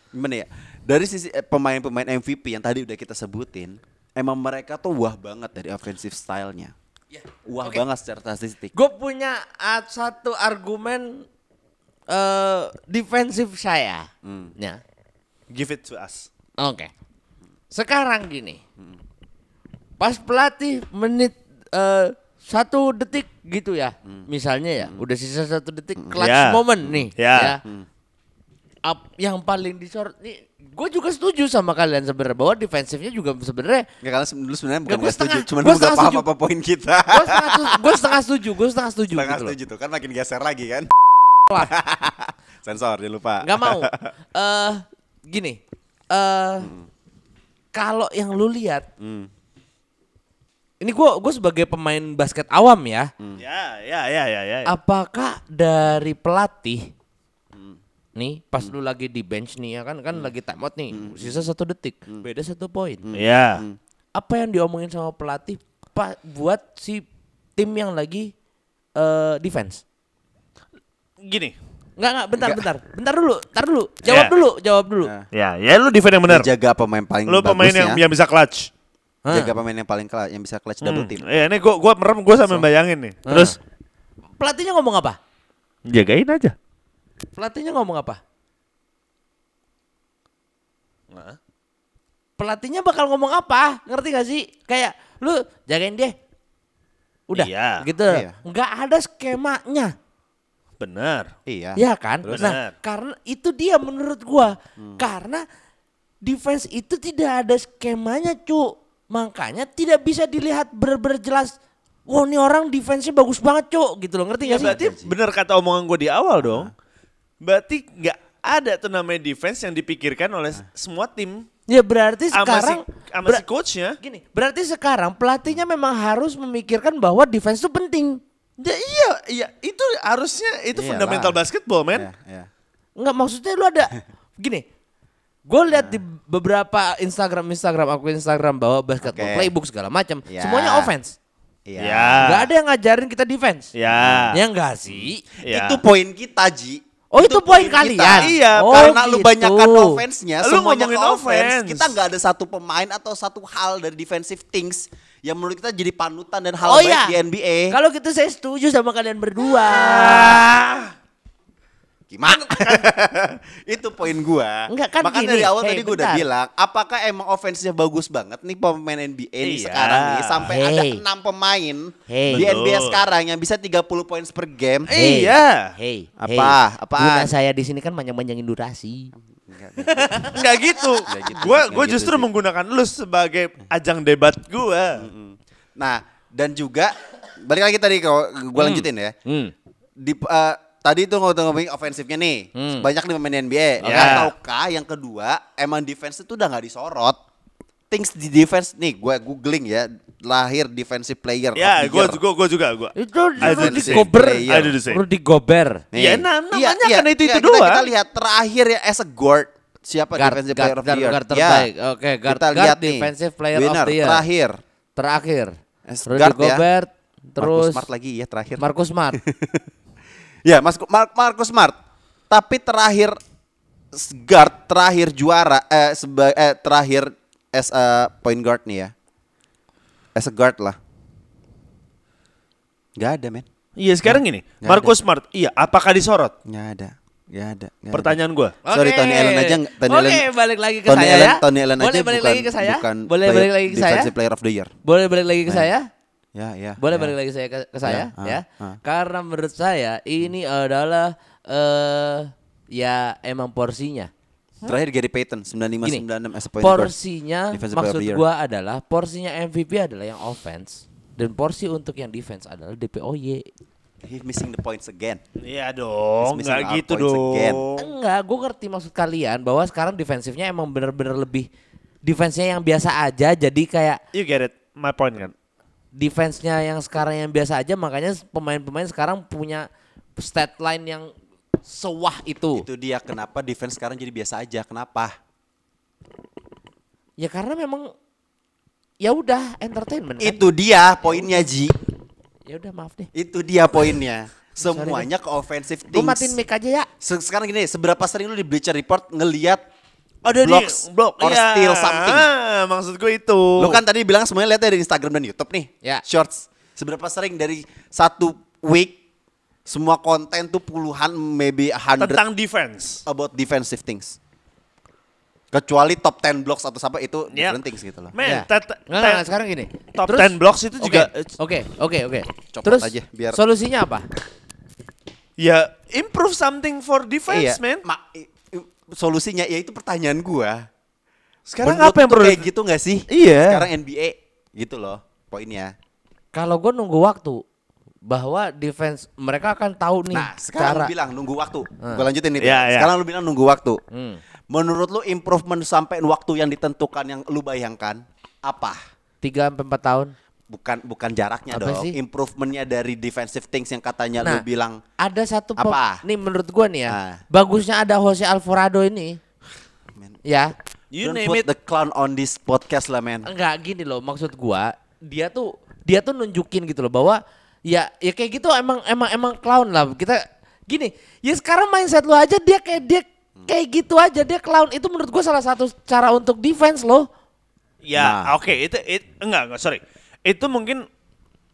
gimana ya? Dari sisi eh, pemain-pemain MVP yang tadi udah kita sebutin, emang mereka tuh wah banget dari offensive style-nya. Wah Oke. banget secara statistik. Gue punya uh, satu argumen eh defensif saya. Ya. Give it to us. Oke. Sekarang gini. Pas pelatih menit eh, satu detik gitu ya. Misalnya ya, udah sisa satu detik clutch Ya. moment nih. Ya. Up, yang paling disorot nih, gue juga setuju sama kalian sebenarnya bahwa defensifnya juga sebenarnya Ya karena se- dulu sebenarnya bukan Nggak, gak setuju, cuman gue gak paham apa poin kita. gue setengah, setuju- gua setengah setuju, gue setengah setuju Setengah gitu setuju tuh kan makin geser lagi kan. Lah, Sensor dia lupa. nggak mau. Eh gini, eh kalau yang lu lihat, Hmm. ini gue gue sebagai pemain basket awam ya, Ya, ya, ya, ya, ya. apakah dari pelatih nih pas lu lagi di bench nih ya kan kan lagi time out nih, sisa satu detik, beda satu poin. Ya. Apa yang diomongin sama pelatih pak buat si tim yang lagi eh defense? Gini. Enggak enggak bentar bentar bentar dulu, tar dulu, jawab Ya. dulu, jawab dulu. Nah. Ya, ya lu defend yang benar. Jaga pemain paling Lu pemain bagusnya. yang, yang bisa clutch. Hah? Jaga pemain yang paling clutch, yang bisa clutch double Hmm. team. Ya, ini gua gua merem gua sampai bayangin nih. Terus Pelatihnya ngomong apa? jagain aja. Pelatihnya ngomong apa? Pelatihnya bakal ngomong apa? Ngerti gak sih? Kayak lu jagain dia. Udah, Iya. gitu. Iya. Nggak ada skemanya. Benar. Iya. Ya kan? Terus? Nah, karena itu dia menurut gua. Karena defense itu tidak ada skemanya, cu. Makanya tidak bisa dilihat bener-bener jelas. Wah, ini orang defense-nya bagus banget, cu. Gitu loh, ngerti Ya, gak sih? berarti benar kata omongan gue di awal dong. Berarti nggak ada tuh namanya defense yang dipikirkan oleh semua tim Ya berarti sama sekarang si, sama ber- si coachnya. Gini, berarti sekarang pelatihnya memang harus memikirkan bahwa defense itu penting. Ya, iya, iya, itu harusnya itu Iyalah. fundamental basketball, Iya, man. iya. Enggak maksudnya lu ada gini. Gue lihat di beberapa Instagram Instagram aku Instagram bahwa basketball Oke. playbook segala macam, Ya. semuanya offense. Iya. Ya. Enggak ada yang ngajarin kita defense. Ya. Ya enggak sih? Ya. Itu poin kita, Ji. Oh, itu poin kalian? Iya, Oh, karena lu gitu. banyakan offense-nya, Lu semuanya ngomongin offense. offense. Kita nggak ada satu pemain atau satu hal dari defensive things yang menurut kita jadi panutan dan hal Oh baik iya. di NBA. Kalau gitu saya setuju sama kalian berdua. Gimana? itu poin gua. Enggak, kan Makanya gini, dari awal hey, tadi gua udah bentar. bilang, apakah emang offense-nya bagus banget nih pemain NBA nih Iya. sekarang nih sampai Hey. ada enam pemain Hey. di NBA Betul. sekarang yang bisa 30 poin per game. Hey. Iya. Hey, Apa? hey. Apaan? Guna saya di sini kan panjang-panjangin durasi. Enggak gitu. gitu, Gua nggak gua gitu justru sih. menggunakan lu sebagai ajang debat gua. Nah, dan juga balik lagi tadi kalau gua lanjutin ya. Hmm. Di eh, tadi itu ngomong ngomongin ofensifnya nih. Hmm. Banyak nih pemain NBA. Oke. Ataukah yang kedua emang defense itu udah nggak disorot? Things di defense nih gue googling ya lahir defensive player. Ya, of year. juga gua juga gua. Itu Rudy. Gobert. Player. I do the same. Rudy Gobert. Nih. Iya, nah, namanya karena itu- itu kita, doang. Kita lihat terakhir ya as a guard siapa Guard, defensive guard, player of the year? guard Ya. terbaik. Oke, guard- kita guard lihat nih. defensive player of Winner the year. terakhir. Terakhir. As Rudy guard ya. Gobert, terus Marcus Smart lagi ya terakhir. Marcus Smart. Ya, Mas Mar Marcus Smart. Tapi terakhir guard terakhir juara eh, seba- eh terakhir as a point guard nih ya. As a guard lah. Gak ada, men. Iya sekarang gini, Nggak Marcus Smart, iya apakah disorot? Gak ada. Gak ada. nggak ada. Pertanyaan gua. Sorry, Oke. Tony Allen aja Tony Oke, Allen- balik lagi ke Tony saya Allen, ya. Tony Allen Boleh aja balik bukan, lagi ke saya? bukan Boleh player- balik lagi ke saya? defensive player of the year. Boleh balik lagi ke saya? Ya, ya. Boleh ya. balik lagi saya ke, ke saya ah, ya. ah. Karena menurut saya ini adalah eh ya emang porsinya. Terakhir Gary Payton 95 Gini, 96 as a point guard. porsinya of maksud gua adalah porsinya MVP adalah yang offense dan porsi untuk yang defense adalah DPOY. He's missing the points again. Iya dong, nggak gitu again. dong. Enggak, gue ngerti maksud kalian bahwa sekarang defensifnya emang bener-bener lebih defense-nya yang biasa aja jadi kayak You get it, my point kan? defense-nya yang sekarang yang biasa aja makanya pemain-pemain sekarang punya stat line yang sewah itu. Itu dia kenapa defense sekarang jadi biasa aja. Kenapa? Ya karena memang ya udah entertainment kan. Itu dia poinnya Ji. Ya udah maaf deh. Itu dia poinnya. Semuanya ke offensive Gue things. matiin mic aja ya. Se- Sekarang gini, seberapa sering lu di Bleacher Report ngeliat Ada blocks di blok or iya. steal something? Ah, maksud gue itu. Lu kan tadi bilang semuanya lihat dari Instagram dan YouTube nih. Ya. Shorts. Seberapa sering dari satu week semua konten tuh puluhan maybe hundred tentang defense. about defensive things. Kecuali top 10 blocks atau apa itu Ya. different things gitu loh. Man, Ya. tet- Nggak, nggak, tet- sekarang gini. top Terus- 10 blocks itu Oke, juga Oke, oke, oke. Copot Terus aja, biar- solusinya apa? ya improve something for defense, Iya, man. ma- i- i- solusinya ya itu pertanyaan gua. Sekarang Menurut apa yang perlu kayak gitu gak sih? Iya. Sekarang NBA gitu loh poinnya. Kalau gue nunggu waktu bahwa defense mereka akan tahu nih Nah, sekarang cara lu bilang nunggu waktu. Gua lanjutin nih. Bel. iya. Sekarang lu bilang nunggu waktu. Hmm. Menurut lu improvement sampai waktu yang ditentukan yang lu bayangkan apa? 3 sampai 4 tahun. Bukan bukan jaraknya Apa dong. sih? Improvementnya dari defensive things yang katanya Nah, lu bilang Ada satu Apa? nih menurut gua nih ya. Ah. Bagusnya ada Jose Alvarado ini. Man. Ya. You Don't name put it. the clown on this podcast lah man. Enggak gini loh maksud gua, dia tuh dia tuh nunjukin gitu loh bahwa ya ya kayak gitu emang emang emang clown lah. Kita gini, ya sekarang mindset lu aja dia kayak dia kayak gitu aja dia clown itu menurut gua salah satu cara untuk defense loh. Ya, Nah. oke itu, it- enggak enggak sorry. Itu mungkin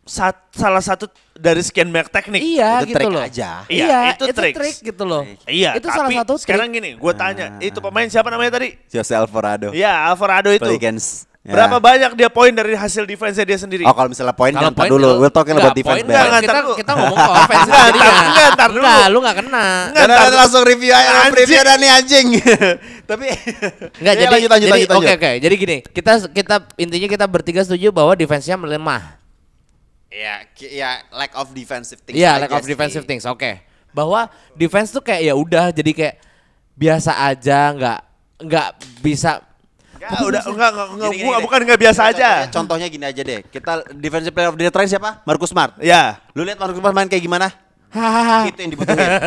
sat- salah satu dari sekian banyak teknik. Iya Itu gitu trik loh. aja. Iya, itu itu tricks. trik gitu loh. Iya, itu tapi salah satu sekarang trik. gini, gue tanya, itu pemain siapa namanya tadi? Jose Alvarado. Iya, Alvarado itu. Pelicans. Ya. Berapa banyak dia poin dari hasil defense dia sendiri? Oh kalau misalnya poin Kalau jangan tar poin dulu. lu- We'll talking enggak, about defense enggak, enggak, kita kita ngomong ke offense Enggak, ntar- enggak, ntar dulu. Enggak, lu enggak kena. Enggak, langsung review aja Anjing. preview dah nih anjing. Tapi Enggak Ya, jadi lanjut lanjut jadi, lanjut. Oke oke. Jadi gini, kita kita intinya kita bertiga setuju bahwa defense-nya melemah. Ya, ya lack of defensive things. Iya, lack of defensive things. Oke. Bahwa defense tuh kayak ya udah jadi kayak biasa aja, nggak nggak bisa Enggak, udah enggak enggak, enggak Gini, gini, gua gini. bukan enggak biasa Contohnya- aja. Contohnya gini aja deh. Kita defensive player of the year terakhir siapa? Marcus Smart. Ya. Lu lihat Marcus Smart main kayak gimana? Itu yang dibutuhin.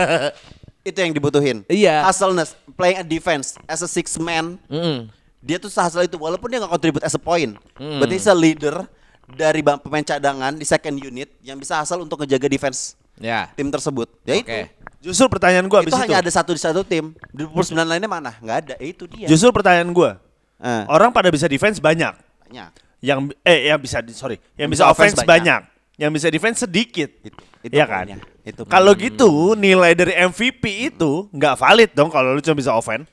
itu yang dibutuhin. Iya. Hustleness, playing a defense as a six man. Mm-mm. Dia tuh sehasal itu walaupun dia nggak contribute as a point. But he's a leader dari pemain cadangan di second unit yang bisa asal untuk ngejaga defense Ya. tim tersebut. Ya Oke. itu. Justru pertanyaan gua Itu abis itu. hanya ada satu di satu tim. Di 29 lainnya mana? Nggak ada. Ya, itu dia. Justru pertanyaan gua. Eh, Orang pada bisa defense banyak. banyak. Yang eh yang bisa di- sorry, yang Yang bisa bisa offense offense banyak. Yang bisa defense sedikit. Itu, itu Iya kan? poinnya. Itu Kalau poinnya. gitu nilai dari MVP itu nggak valid dong kalau lu cuma bisa offense.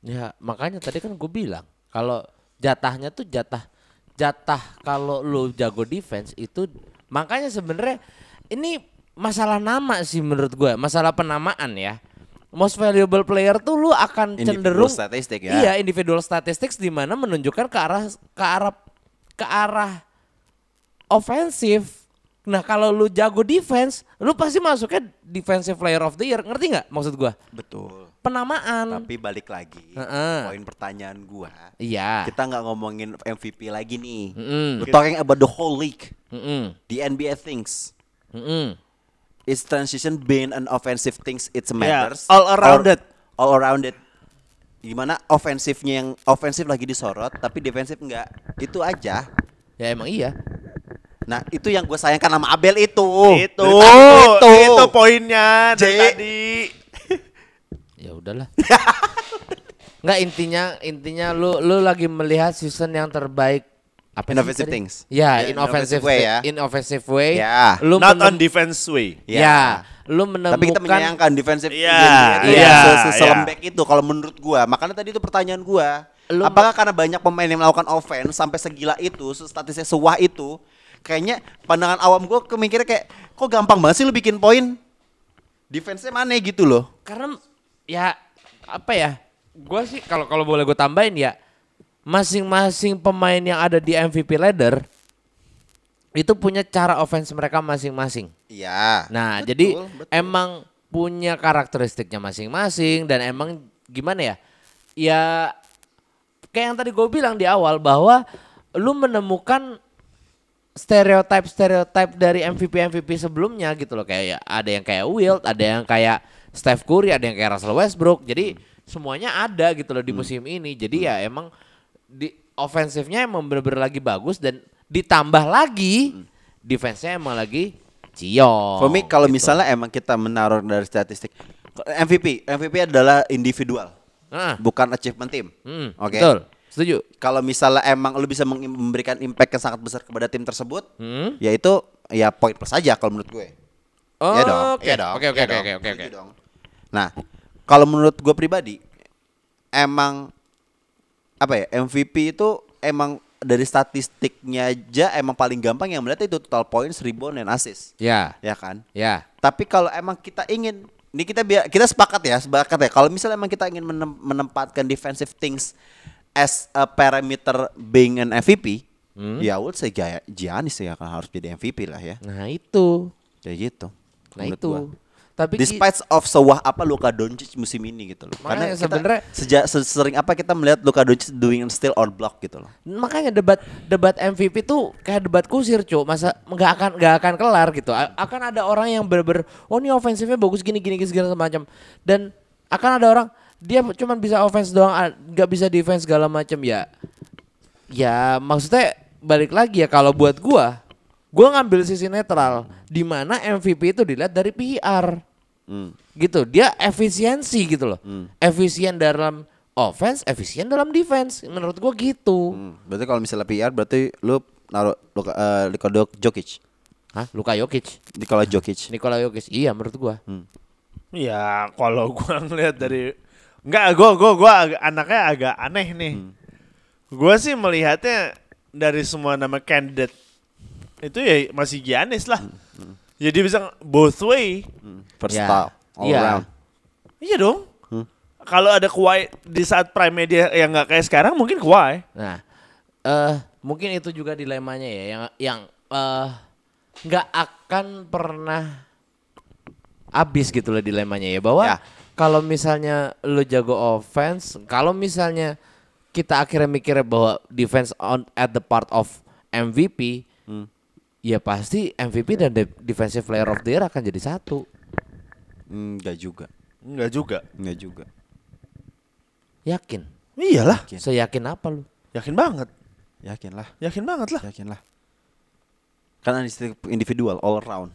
Ya, makanya tadi kan gue bilang kalau jatahnya tuh jatah jatah kalau lu jago defense itu makanya sebenarnya ini masalah nama sih menurut gue, masalah penamaan ya. Most valuable player tuh lu akan Individual cenderung statistic ya. Iya, individual statistics di mana menunjukkan ke arah ke arah ke arah ofensif. Nah, kalau lu jago defense, lu pasti masuknya defensive player of the year. Ngerti nggak maksud gua? Betul. Penamaan. Tapi balik lagi, Heeh. poin pertanyaan gua. Iya. Kita nggak ngomongin MVP lagi nih. We're talking about the whole league, Mm-mm. the NBA things. Mm-mm. It's transition being an offensive things it's Yeah, matters. all around Or- it. All around it. Gimana ofensifnya yang ofensif lagi disorot tapi defensif enggak. Itu aja. Ya emang iya. Nah itu yang gue sayangkan sama Abel itu. Itu, itu, itu poinnya dari J. tadi. Ya udahlah. Nggak intinya intinya lu lu lagi melihat season yang terbaik apa sih Innovative tadi? things. Ya, Ya, in offensive innovative way ya. In offensive way. Ya. Lu Not on defense way. Ya. Lu menemukan Tapi kita menyayangkan defensive itu iya, se- se- selembek itu kalau menurut gua. Makanya tadi itu pertanyaan gua. Lu- Apakah karena banyak pemain yang melakukan offense sampai segila itu, statistiknya sewah itu, kayaknya pandangan awam gua kemikirnya kayak kok gampang banget sih lu bikin poin? Defense-nya mana gitu loh. karena ya apa ya? Gua sih kalau kalau boleh gue tambahin ya masing-masing pemain yang ada di MVP ladder itu punya cara offense mereka masing-masing. Iya. Nah, Betul, jadi betul. emang punya karakteristiknya masing-masing dan emang gimana ya? Ya kayak yang tadi gue bilang di awal bahwa lu menemukan stereotype-stereotype dari MVP-MVP sebelumnya gitu loh kayak ya, ada yang kayak Wilt, ada yang kayak Steph Curry, ada yang kayak Russell Westbrook. Jadi semuanya ada gitu loh di musim ini. Jadi ya emang di ofensifnya emang bener-bener lagi bagus dan ditambah lagi defense-nya emang lagi ciong. For me kalau gitu. misalnya emang kita menaruh dari statistik MVP, MVP adalah individual, Nah, bukan achievement team. hmm, Oke. betul. Setuju. Kalau misalnya emang lu bisa memberikan impact yang sangat besar kepada tim tersebut, Hmm? yaitu ya poin plus saja kalau menurut gue. Oh, Iya dong. oke. Iya dong. Oke, oke, iya oke, dong, oke, oke, setuju oke. dong. Nah, kalau menurut gue pribadi, emang apa ya MVP itu emang dari statistiknya aja emang paling gampang yang melihat itu total points, rebound, dan assist, Ya, ya kan? ya. Tapi kalau emang kita ingin ini kita biar kita sepakat ya, sepakat ya. Kalau misalnya emang kita ingin menem- menempatkan defensive things as a parameter being an MVP, Hmm. ya would say Gia- Giannis ya kan harus jadi MVP lah ya. Nah, itu. Kayak gitu. Nah, itu. gua. Tapi Despite of sewah apa Luka Doncic musim ini gitu loh. Makanya kita sebenarnya- sejak sering apa kita melihat Luka Doncic doing still on block gitu loh. makanya debat debat MVP tuh kayak debat kusir, Cuk. Masa nggak akan nggak akan kelar gitu. A- akan ada orang yang bener-bener oh ini ofensifnya bagus gini gini gini segala macam. Dan akan ada orang dia cuma bisa offense doang nggak bisa defense segala macam ya. Ya maksudnya balik lagi ya kalau buat gua gua ngambil sisi netral di mana MVP itu dilihat dari PR. Hmm. gitu. Dia efisiensi gitu loh. Efisien dalam offense efisien dalam defense. Menurut gua gitu. Hmm, Berarti kalau misalnya PR berarti lu naruh Luka, eh, Nikola Jokic. Hah? Luka Jokic? Nikola Jokic. Nikola Jokic. Iya menurut gua. Ya kalau gua ngeliat dari Enggak, gua gua gua anaknya agak aneh nih. Gua sih melihatnya dari semua nama candidate itu ya masih Giannis lah. Jadi bisa both way. Hmm, First Ya. stop all Iya. around. Iya dong. Kalau ada Kawhi di saat prime media yang nggak kayak sekarang mungkin Kawhi. nah eh mungkin itu juga dilemanya ya yang yang eh nggak akan pernah habis gitu loh dilemanya ya bahwa Ya. kalau misalnya lu jago offense kalau misalnya kita akhirnya mikirnya bahwa defense on at the part of MVP ya pasti MVP dan de- defensive player of the year akan jadi satu Enggak juga. Enggak juga. Enggak juga. yakin Iyalah, Yakin. seyakin apa lu yakin banget. Yakin lah. Yakin banget lah. Yakin lah. Karena individual all around.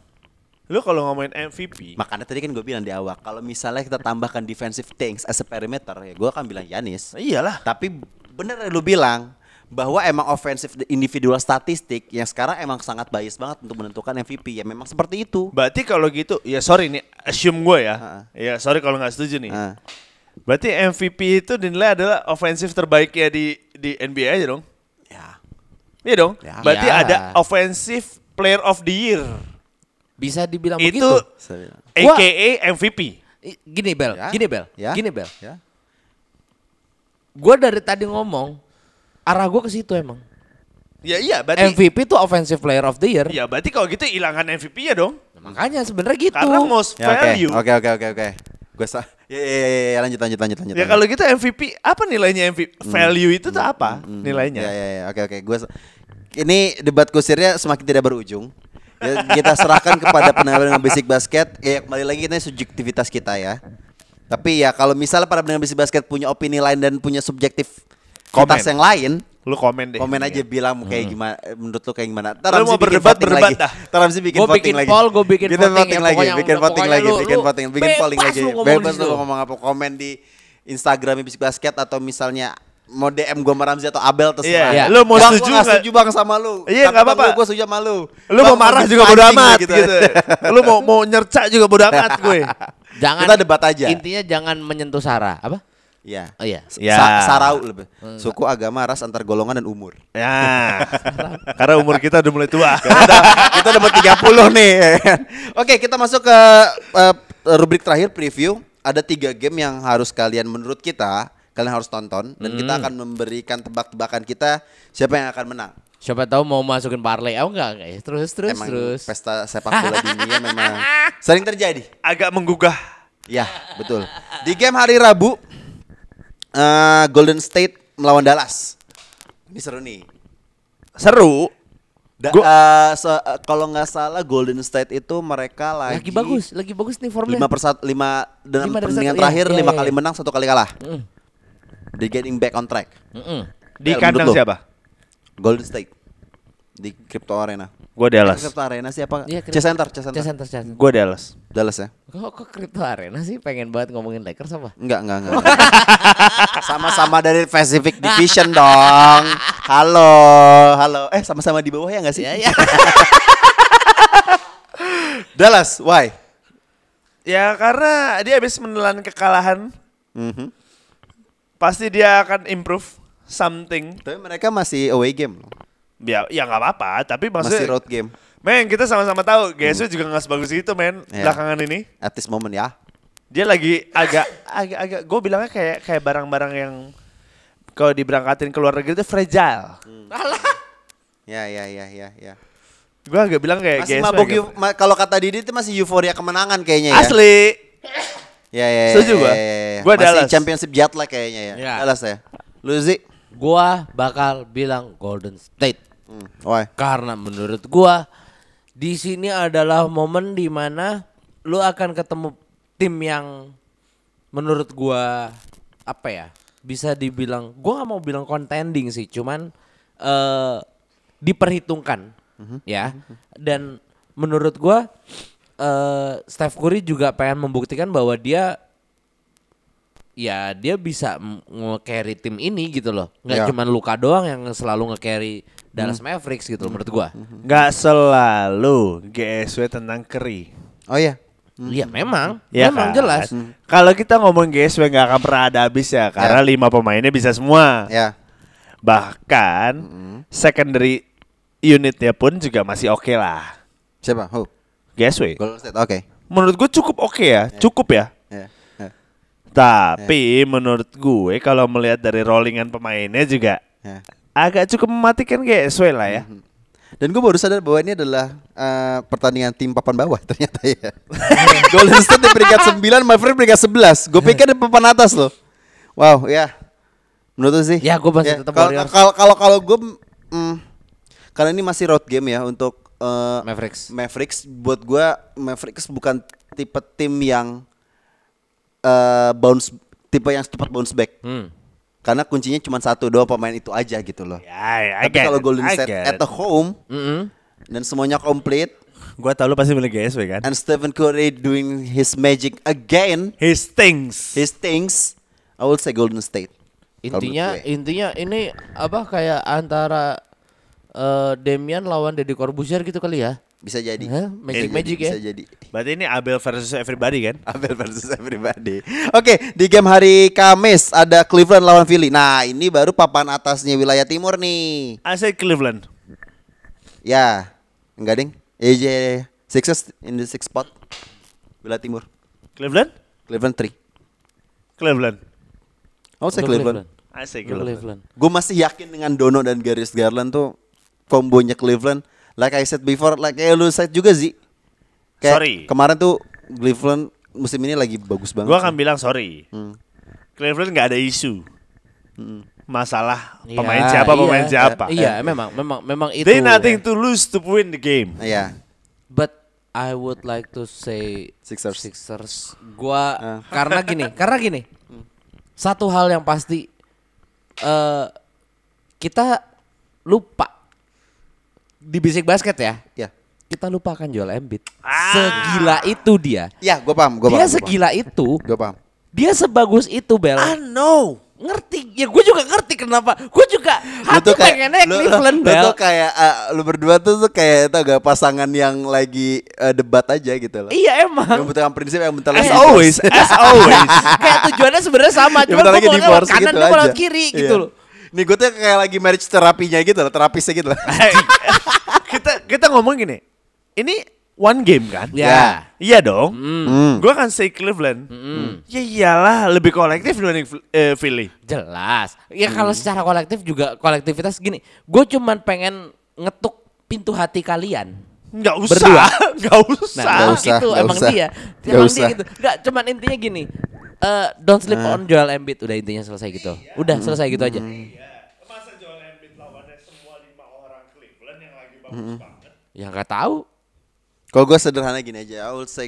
Lu kalau ngomongin MVP, Makanya tadi kan gue bilang di awal, kalau misalnya kita tambahkan defensive things as a perimeter, ya gue akan bilang Yanis. iyalah. Tapi bener yang lu bilang bahwa emang offensive individual statistik yang sekarang emang sangat bias banget untuk menentukan MVP. Ya memang seperti itu. Berarti kalau gitu, ya sorry nih, assume gue ya. Ha-ha. Ya sorry kalau nggak setuju nih. Nah, Berarti MVP itu dinilai adalah ofensif terbaiknya di di NBA aja dong. ya. Iya dong. Ya. Berarti Ya. ada offensive player of the year. bisa dibilang itu begitu. Gua- AKA MVP. Gini bel Ya. gini bel Ya. gini bel Ya. gue dari tadi ngomong arah gue ke situ emang Ya iya, berarti MVP tuh offensive player of the year Ya berarti kalau gitu hilangan MVP ya dong. Nah, makanya sebenarnya gitu Karena most Ya, oke. value. Oke, oke, oke, oke. Gue sa ya, ya, ya, ya, lanjut, lanjut, lanjut, lanjut. Ya lanjut. kalau gitu MVP apa nilainya MVP? Value itu tuh apa nilainya? Ya, ya, ya. Oke, oke. Gue ini debat kusirnya semakin tidak berujung. Ya, kita serahkan kepada pendengar dengan basic basket. Ya kembali lagi ini subjektivitas kita ya. Tapi ya kalau misalnya para pendengar basic basket punya opini lain dan punya subjektif Komen. yang lain, Lu komen deh. Komen aja bilang mau kayak gimana eh, menurut lu kayak gimana. Ramzi mau bikin berdebat, voting berdebat lagi. dah. Ramzi bikin Gua voting bikin lagi. poll, gua bikin Kita voting, ya, lagi, bikin voting lagi, bikin voting, bikin polling lagi. Bebas lu ngomong apa komen di Instagram Bisik Basket atau misalnya mau DM gua sama Ramzi atau Abel terserah. Iya, lu mau Bang, setuju nggak? setuju bang sama lu. Iya, nggak apa-apa. Gue setuju sama lu. Lu Bang, mau marah gitu juga bodo amat lu, gitu. Lu mau mau nyerca juga bodo amat gue. Jangan Kita debat aja. Intinya jangan menyentuh sara. Apa? Iya. Oh iya. Ya. Sa- sarau lebih. Suku, agama, ras, antar golongan dan umur. Ya. Karena umur kita udah mulai tua. kita, kita udah 30 nih. Oke, kita masuk ke eh, rubrik terakhir preview. Ada tiga game yang harus kalian menurut kita kalian harus tonton dan kita akan memberikan tebak-tebakan kita siapa yang akan menang. Siapa tahu mau masukin parlay. Oh enggak, enggak ya. Terus terus Emang terus. pesta sepak bola dunia memang sering terjadi. Agak menggugah. Ya, betul. Di game hari Rabu eh, Golden State melawan Dallas. Ini seru nih. Seru. Da- Gua- eh, se- eh, kalau nggak salah Golden State itu mereka lagi Lagi bagus, lagi bagus nih formnya. lima per satu lima dari pertandingan terakhir iya, iya, lima iya. kali menang satu kali kalah. Mm. They getting back on track. Mm-mm. Di Bel, kandang siapa? Golden State di Crypto Arena. Gue Dallas. Crypto Arena siapa? Iya, C Center, C Center. Center, Center. Gue Dallas. Dallas ya? Kok kok Crypto Arena sih pengen banget ngomongin Lakers apa? Enggak, enggak, enggak. Sama-sama dari Pacific Division dong. Halo, halo. Eh, sama-sama di bawah ya enggak sih? Iya, iya. Dallas, why? Ya karena dia habis menelan kekalahan, Mhm. pasti dia akan improve something. Tapi mereka masih away game loh. Ya ya nggak apa-apa, tapi Masih maksudnya road game Men, kita sama-sama tahu GSW juga nggak sebagus itu, men. Iya. Belakangan ini at this moment ya. dia lagi agak agak agak gue bilangnya kayak kayak barang-barang yang kalau diberangkatin ke luar negeri itu fragile. Ya, ya, ya, ya, ya. Gue agak bilang kayak Masih agak- eu- ma- kalau kata Didi itu masih euforia kemenangan kayaknya ya. Asli. Ya, ya, ya, Setuju ya, gua. ya, ya, ya. Masih championship jet lag kayaknya ya. Ya. Dallas ya. Lu Zi? Gua bakal bilang Golden State. Hmm. Why? Karena menurut gua di sini adalah momen di mana lu akan ketemu tim yang menurut gua apa ya? Bisa dibilang gua nggak mau bilang contending sih, cuman eh diperhitungkan ya. Dan menurut gua eh Steph Curry juga pengen membuktikan bahwa dia ya dia bisa nge-carry tim ini gitu loh. Nggak Ya. cuman Luka doang yang selalu nge-carry Dallas Mavericks gitu menurut gua. Nggak selalu GSW tentang Curry. Oh iya. Iya memang, Ya memang kan? jelas. Kalau kita ngomong GSW nggak akan pernah ada habis ya, karena lima pemainnya bisa semua. Ya. Bahkan secondary unitnya pun juga masih oke lah. Siapa? Who? GSW. Golden State. Oke. Menurut gue cukup oke ya, cukup ya. Ya. ya, Tapi menurut gue kalau melihat dari rollingan pemainnya juga ya. Agak cukup mematikan GSW lah ya. Dan gue baru sadar bahwa ini adalah eh, pertandingan tim papan bawah ternyata ya. Golden State di peringkat 9, Mavericks peringkat 11. Gue pikir di papan atas loh. Wow, ya. Menurut lu sih? Ya, gua masih tetap kalau- Warriors. Kalau kalau kalau gue mm, karena ini masih road game ya untuk eh, Mavericks. Mavericks buat gue Mavericks bukan tipe tim yang eh, bounce tipe yang cepat bounce back. Hmm. Karena kuncinya cuma satu dua pemain itu aja gitu loh. Ya, I Tapi kalau Golden State at the home Mm-mm. dan semuanya komplit Gua tau lu pasti milih GSW kan. and Stephen Curry doing his magic again, His things. his things, I would say Golden State. Intinya intinya ini apa kayak antara eh Damian lawan Deddy Corbuzier gitu kali ya. Bisa jadi. Hah? Bisa Magic- jadi, magic ya? Bisa jadi. Berarti ini Abel versus everybody kan? Abel versus everybody. Oke, di game hari Kamis ada Cleveland lawan Philly. Nah, ini baru papan atasnya wilayah timur nih. I say Cleveland. Ya, enggak ding. Ya, ya, ya, ya. Sixers in the sixth spot. Wilayah timur. Cleveland? Cleveland 3. Cleveland. I would say Gua Cleveland. I say Cleveland. Cleveland. Gue masih yakin dengan Dono dan Garis Garland tuh kombonya Cleveland. Like I said before, like kayak lu said juga sih. Kayak Sorry. Kemarin tuh Cleveland musim ini lagi bagus banget. Gua sih. akan bilang sorry. Hmm. Cleveland nggak ada isu. Masalah Iya, pemain siapa, pemain iya. siapa. Iya, memang memang memang itu. They nothing to lose to win the game. Iya. But I would like to say Sixers. Sixers. Gua Ah. karena gini, karena gini. Satu hal yang pasti eh kita lupa di bisik basket ya. Ya. Kita lupakan Joel Embiid. Segila itu dia. Ya, gue paham, gue paham. dia segila itu. Gue paham. Dia sebagus itu, Bel. I know. ngerti. Ya gue juga ngerti kenapa. Gue juga Lu hati tuh kayak pengennya lu, Cleveland, lu, lu Bel. tuh kayak eh, lu berdua tuh tuh kayak tau gak pasangan yang lagi eh, debat aja gitu loh. Iya Yang emang. bentar prinsip yang bentar As lagi always, divorce. as always. Kayak tujuannya sebenarnya sama, Yang cuma bentar gue mau lewat kanan, gitu dia mau lewat kiri Iya. gitu loh. Nih gue tuh kayak lagi marriage terapinya gitu loh, terapisnya gitu loh. Kita kita ngomong gini. Ini one game kan? Ya. Iya dong. Hmm. Gue akan say Cleveland. Ya iyalah, lebih kolektif dibanding eh, Philly. Jelas. Ya kalau Hmm. secara kolektif juga kolektivitas gini. Gue cuman pengen ngetuk pintu hati kalian. Nggak usah. Berdua. Nggak usah. Nah, Nggak usah, itu emang usah. dia. Nggak Emang usah. dia gitu. Enggak, cuman intinya gini. Eh, don't sleep Nah. on Joel Embiid. Udah intinya selesai gitu. Udah selesai gitu aja. Masa Joel Embiid lawannya semua lima orang Cleveland yang lagi bagus banget. Ya nggak tahu. Kalau gue sederhana gini aja, I will say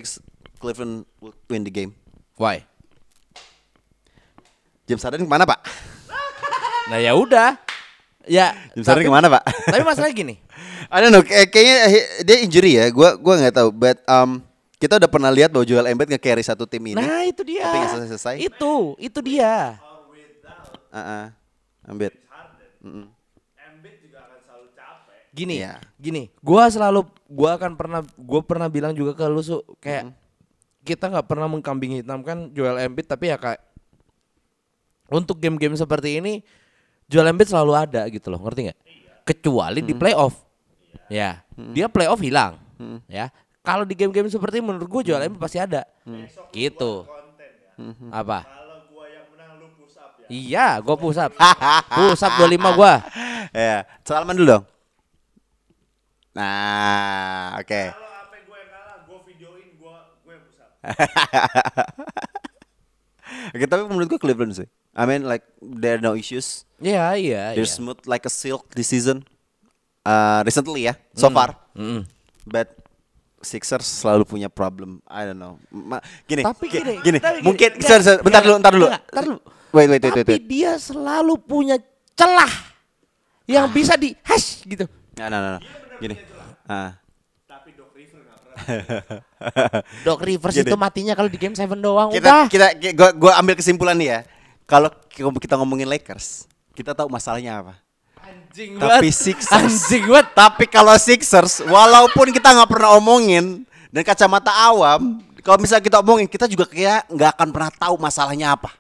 Cleveland will win the game. Why? James Harden ke mana pak? Nah ya udah. Ya. James Harden ke mana pak? Tapi masalah gini. I don't know, kayak- kayaknya he- dia injury ya. Gua gua nggak tahu, but um, kita udah pernah lihat bahwa Joel Embiid nge-carry satu tim ini. Nah itu dia. Tapi nggak selesai-selesai. Itu, itu dia. Uh-uh. Embiid. Gini, Iya. gini. Gua selalu, gua akan pernah, gua pernah bilang juga ke lu su, kayak kita nggak pernah mengkambing hitamkan Joel Embiid, tapi ya kayak untuk game-game seperti ini, Joel Embiid selalu ada gitu loh, ngerti nggak? Kecuali di playoff, ya, dia playoff hilang, ya. Kalau di game-game seperti ini, menurut gua Joel Embiid pasti ada, gitu. Apa? Iya, gua push up. push up 25 gua. Ya, Salman dulu dong. Nah, oke. Kalau apa gue yang kalah, gue videoin, gue gue. Oke, tapi menurut gua Cleveland sih. I mean like there are no issues. Iya, iya, They're iya. smooth like a silk this season. Uh, recently ya, so far. Mm. But Sixers selalu punya problem. I don't know. Ma- gini, Tapi gi- gini, gini, tapi gini, mungkin enggak, sorry, sorry, bentar dulu, bentar dulu. enggak, entar dulu. Wait, wait, wait, wait, Tapi wait. dia selalu punya celah yang bisa di hash gitu. Nah, nah, nah, nah. Gini. Ah. Doc Rivers Gini. itu matinya kalau di game 7 doang kita udah. kita ki- gua, gua ambil kesimpulan nih ya. Kalau ki- kita ngomongin Lakers, kita tahu masalahnya apa. Anjing Tapi banget. Sixers. Anjing banget. Tapi kalau Sixers, walaupun kita nggak pernah omongin dan kacamata awam, kalau misalnya kita omongin, kita juga kayak nggak akan pernah tahu masalahnya apa.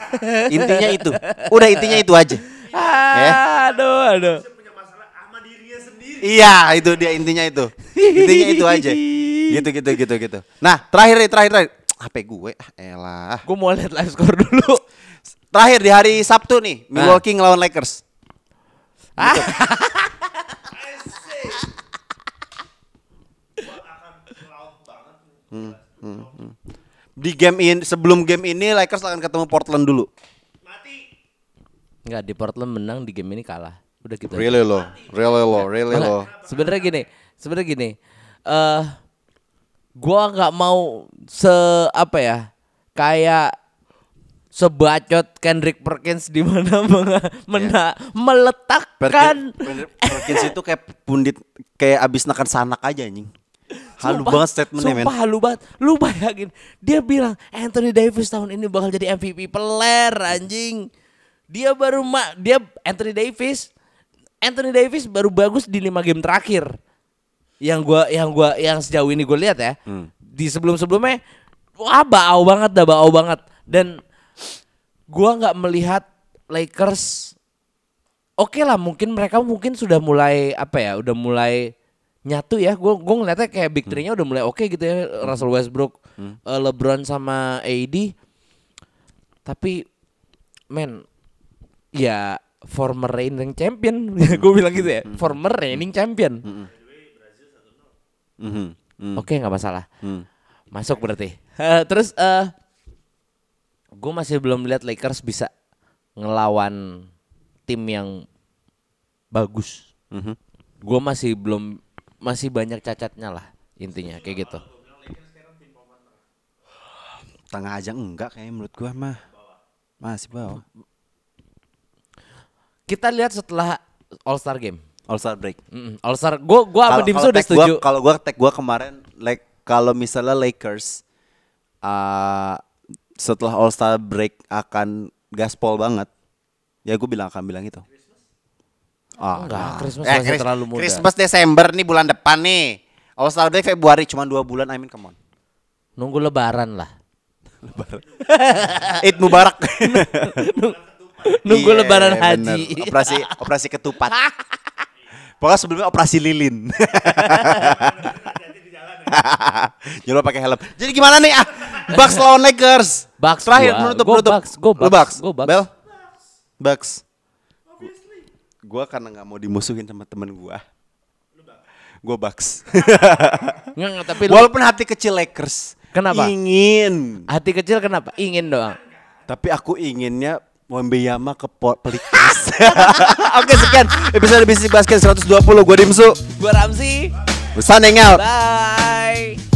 intinya itu. Udah intinya itu aja. Ya. Aduh, aduh. Punya masalah sama dirinya sendiri. Iya, itu dia intinya itu. Intinya itu aja. Gitu gitu gitu gitu. Nah, terakhir nih, terakhir terakhir. HP gue, ah, elah. Gue mau lihat live score dulu. Terakhir di hari Sabtu nih, Milwaukee ngelawan Lakers. Ah, Di game ini sebelum game ini Lakers akan ketemu Portland dulu. Enggak di Portland menang di game ini kalah. Udah gitu. aja. Really low, really low, really low. Sebenarnya gini, sebenarnya gini. Eh gua nggak mau se apa ya? Kayak sebacot Kendrick Perkins di mana mena- meletakkan Perkins, Perkins itu kayak pundit kayak abis nakan sanak aja anjing. Halu Sumpah, banget statementnya men. Sumpah halu banget. Lu bayangin dia bilang Anthony Davis tahun ini bakal jadi MVP peler anjing. Dia baru ma dia Anthony Davis Anthony Davis baru bagus di lima game terakhir. Yang gua yang gua yang sejauh ini gue lihat ya. Hmm. Di sebelum-sebelumnya wah bau banget dah bau banget dan gua nggak melihat Lakers oke lah mungkin mereka mungkin sudah mulai apa ya udah mulai nyatu ya gue gue ngeliatnya kayak big three-nya udah mulai oke gitu ya Russell Westbrook eh, LeBron sama AD tapi men ya former reigning champion. Gue bilang gitu ya. Former reigning champion. Mhm, mhm, oke nggak masalah. Mhm. masuk berarti. Eh, terus eh gue masih belum lihat Lakers bisa ngelawan tim yang bagus. Mhm. gue masih belum masih banyak cacatnya lah intinya kayak gitu. Tengah aja enggak kayaknya menurut gua mah. Masih bawah. Kita lihat setelah All Star Game. All Star break. All Star, gua gua sama kalau udah setuju. Kalau gua tag gua kemarin like kalau misalnya Lakers uh, setelah All Star break akan gaspol banget. Ya gue bilang akan bilang itu. Ah, Enggak, Christmas eh, masih Chris- terlalu muda. Christmas Desember nih bulan depan nih. All Star break Februari cuma dua bulan. I mean come on. Nunggu lebaran lah. Eid Mubarak. Nunggu Iya, lebaran bener. haji. Operasi operasi ketupat. Pokoknya sebelumnya operasi lilin. Jangan pakai helm. Jadi gimana nih? Ah, Bucks lawan Lakers. Bucks Terakhir gua. menutup Gua menutup. Bucks, gua Lu Bucks, gua Bucks. Bel. Bucks. Gua karena nggak mau dimusuhin sama temen gua. Gua Bucks. Nggak, nggak, tapi Walaupun hati kecil Lakers. Kenapa? Ingin. hati kecil kenapa? Ingin doang. Tapi aku inginnya Wembeyama ke Pelicans. Oke sekian episode Bisnis Basket 120 gue Dimsu. Gua Ramzi. Signing out. Bye.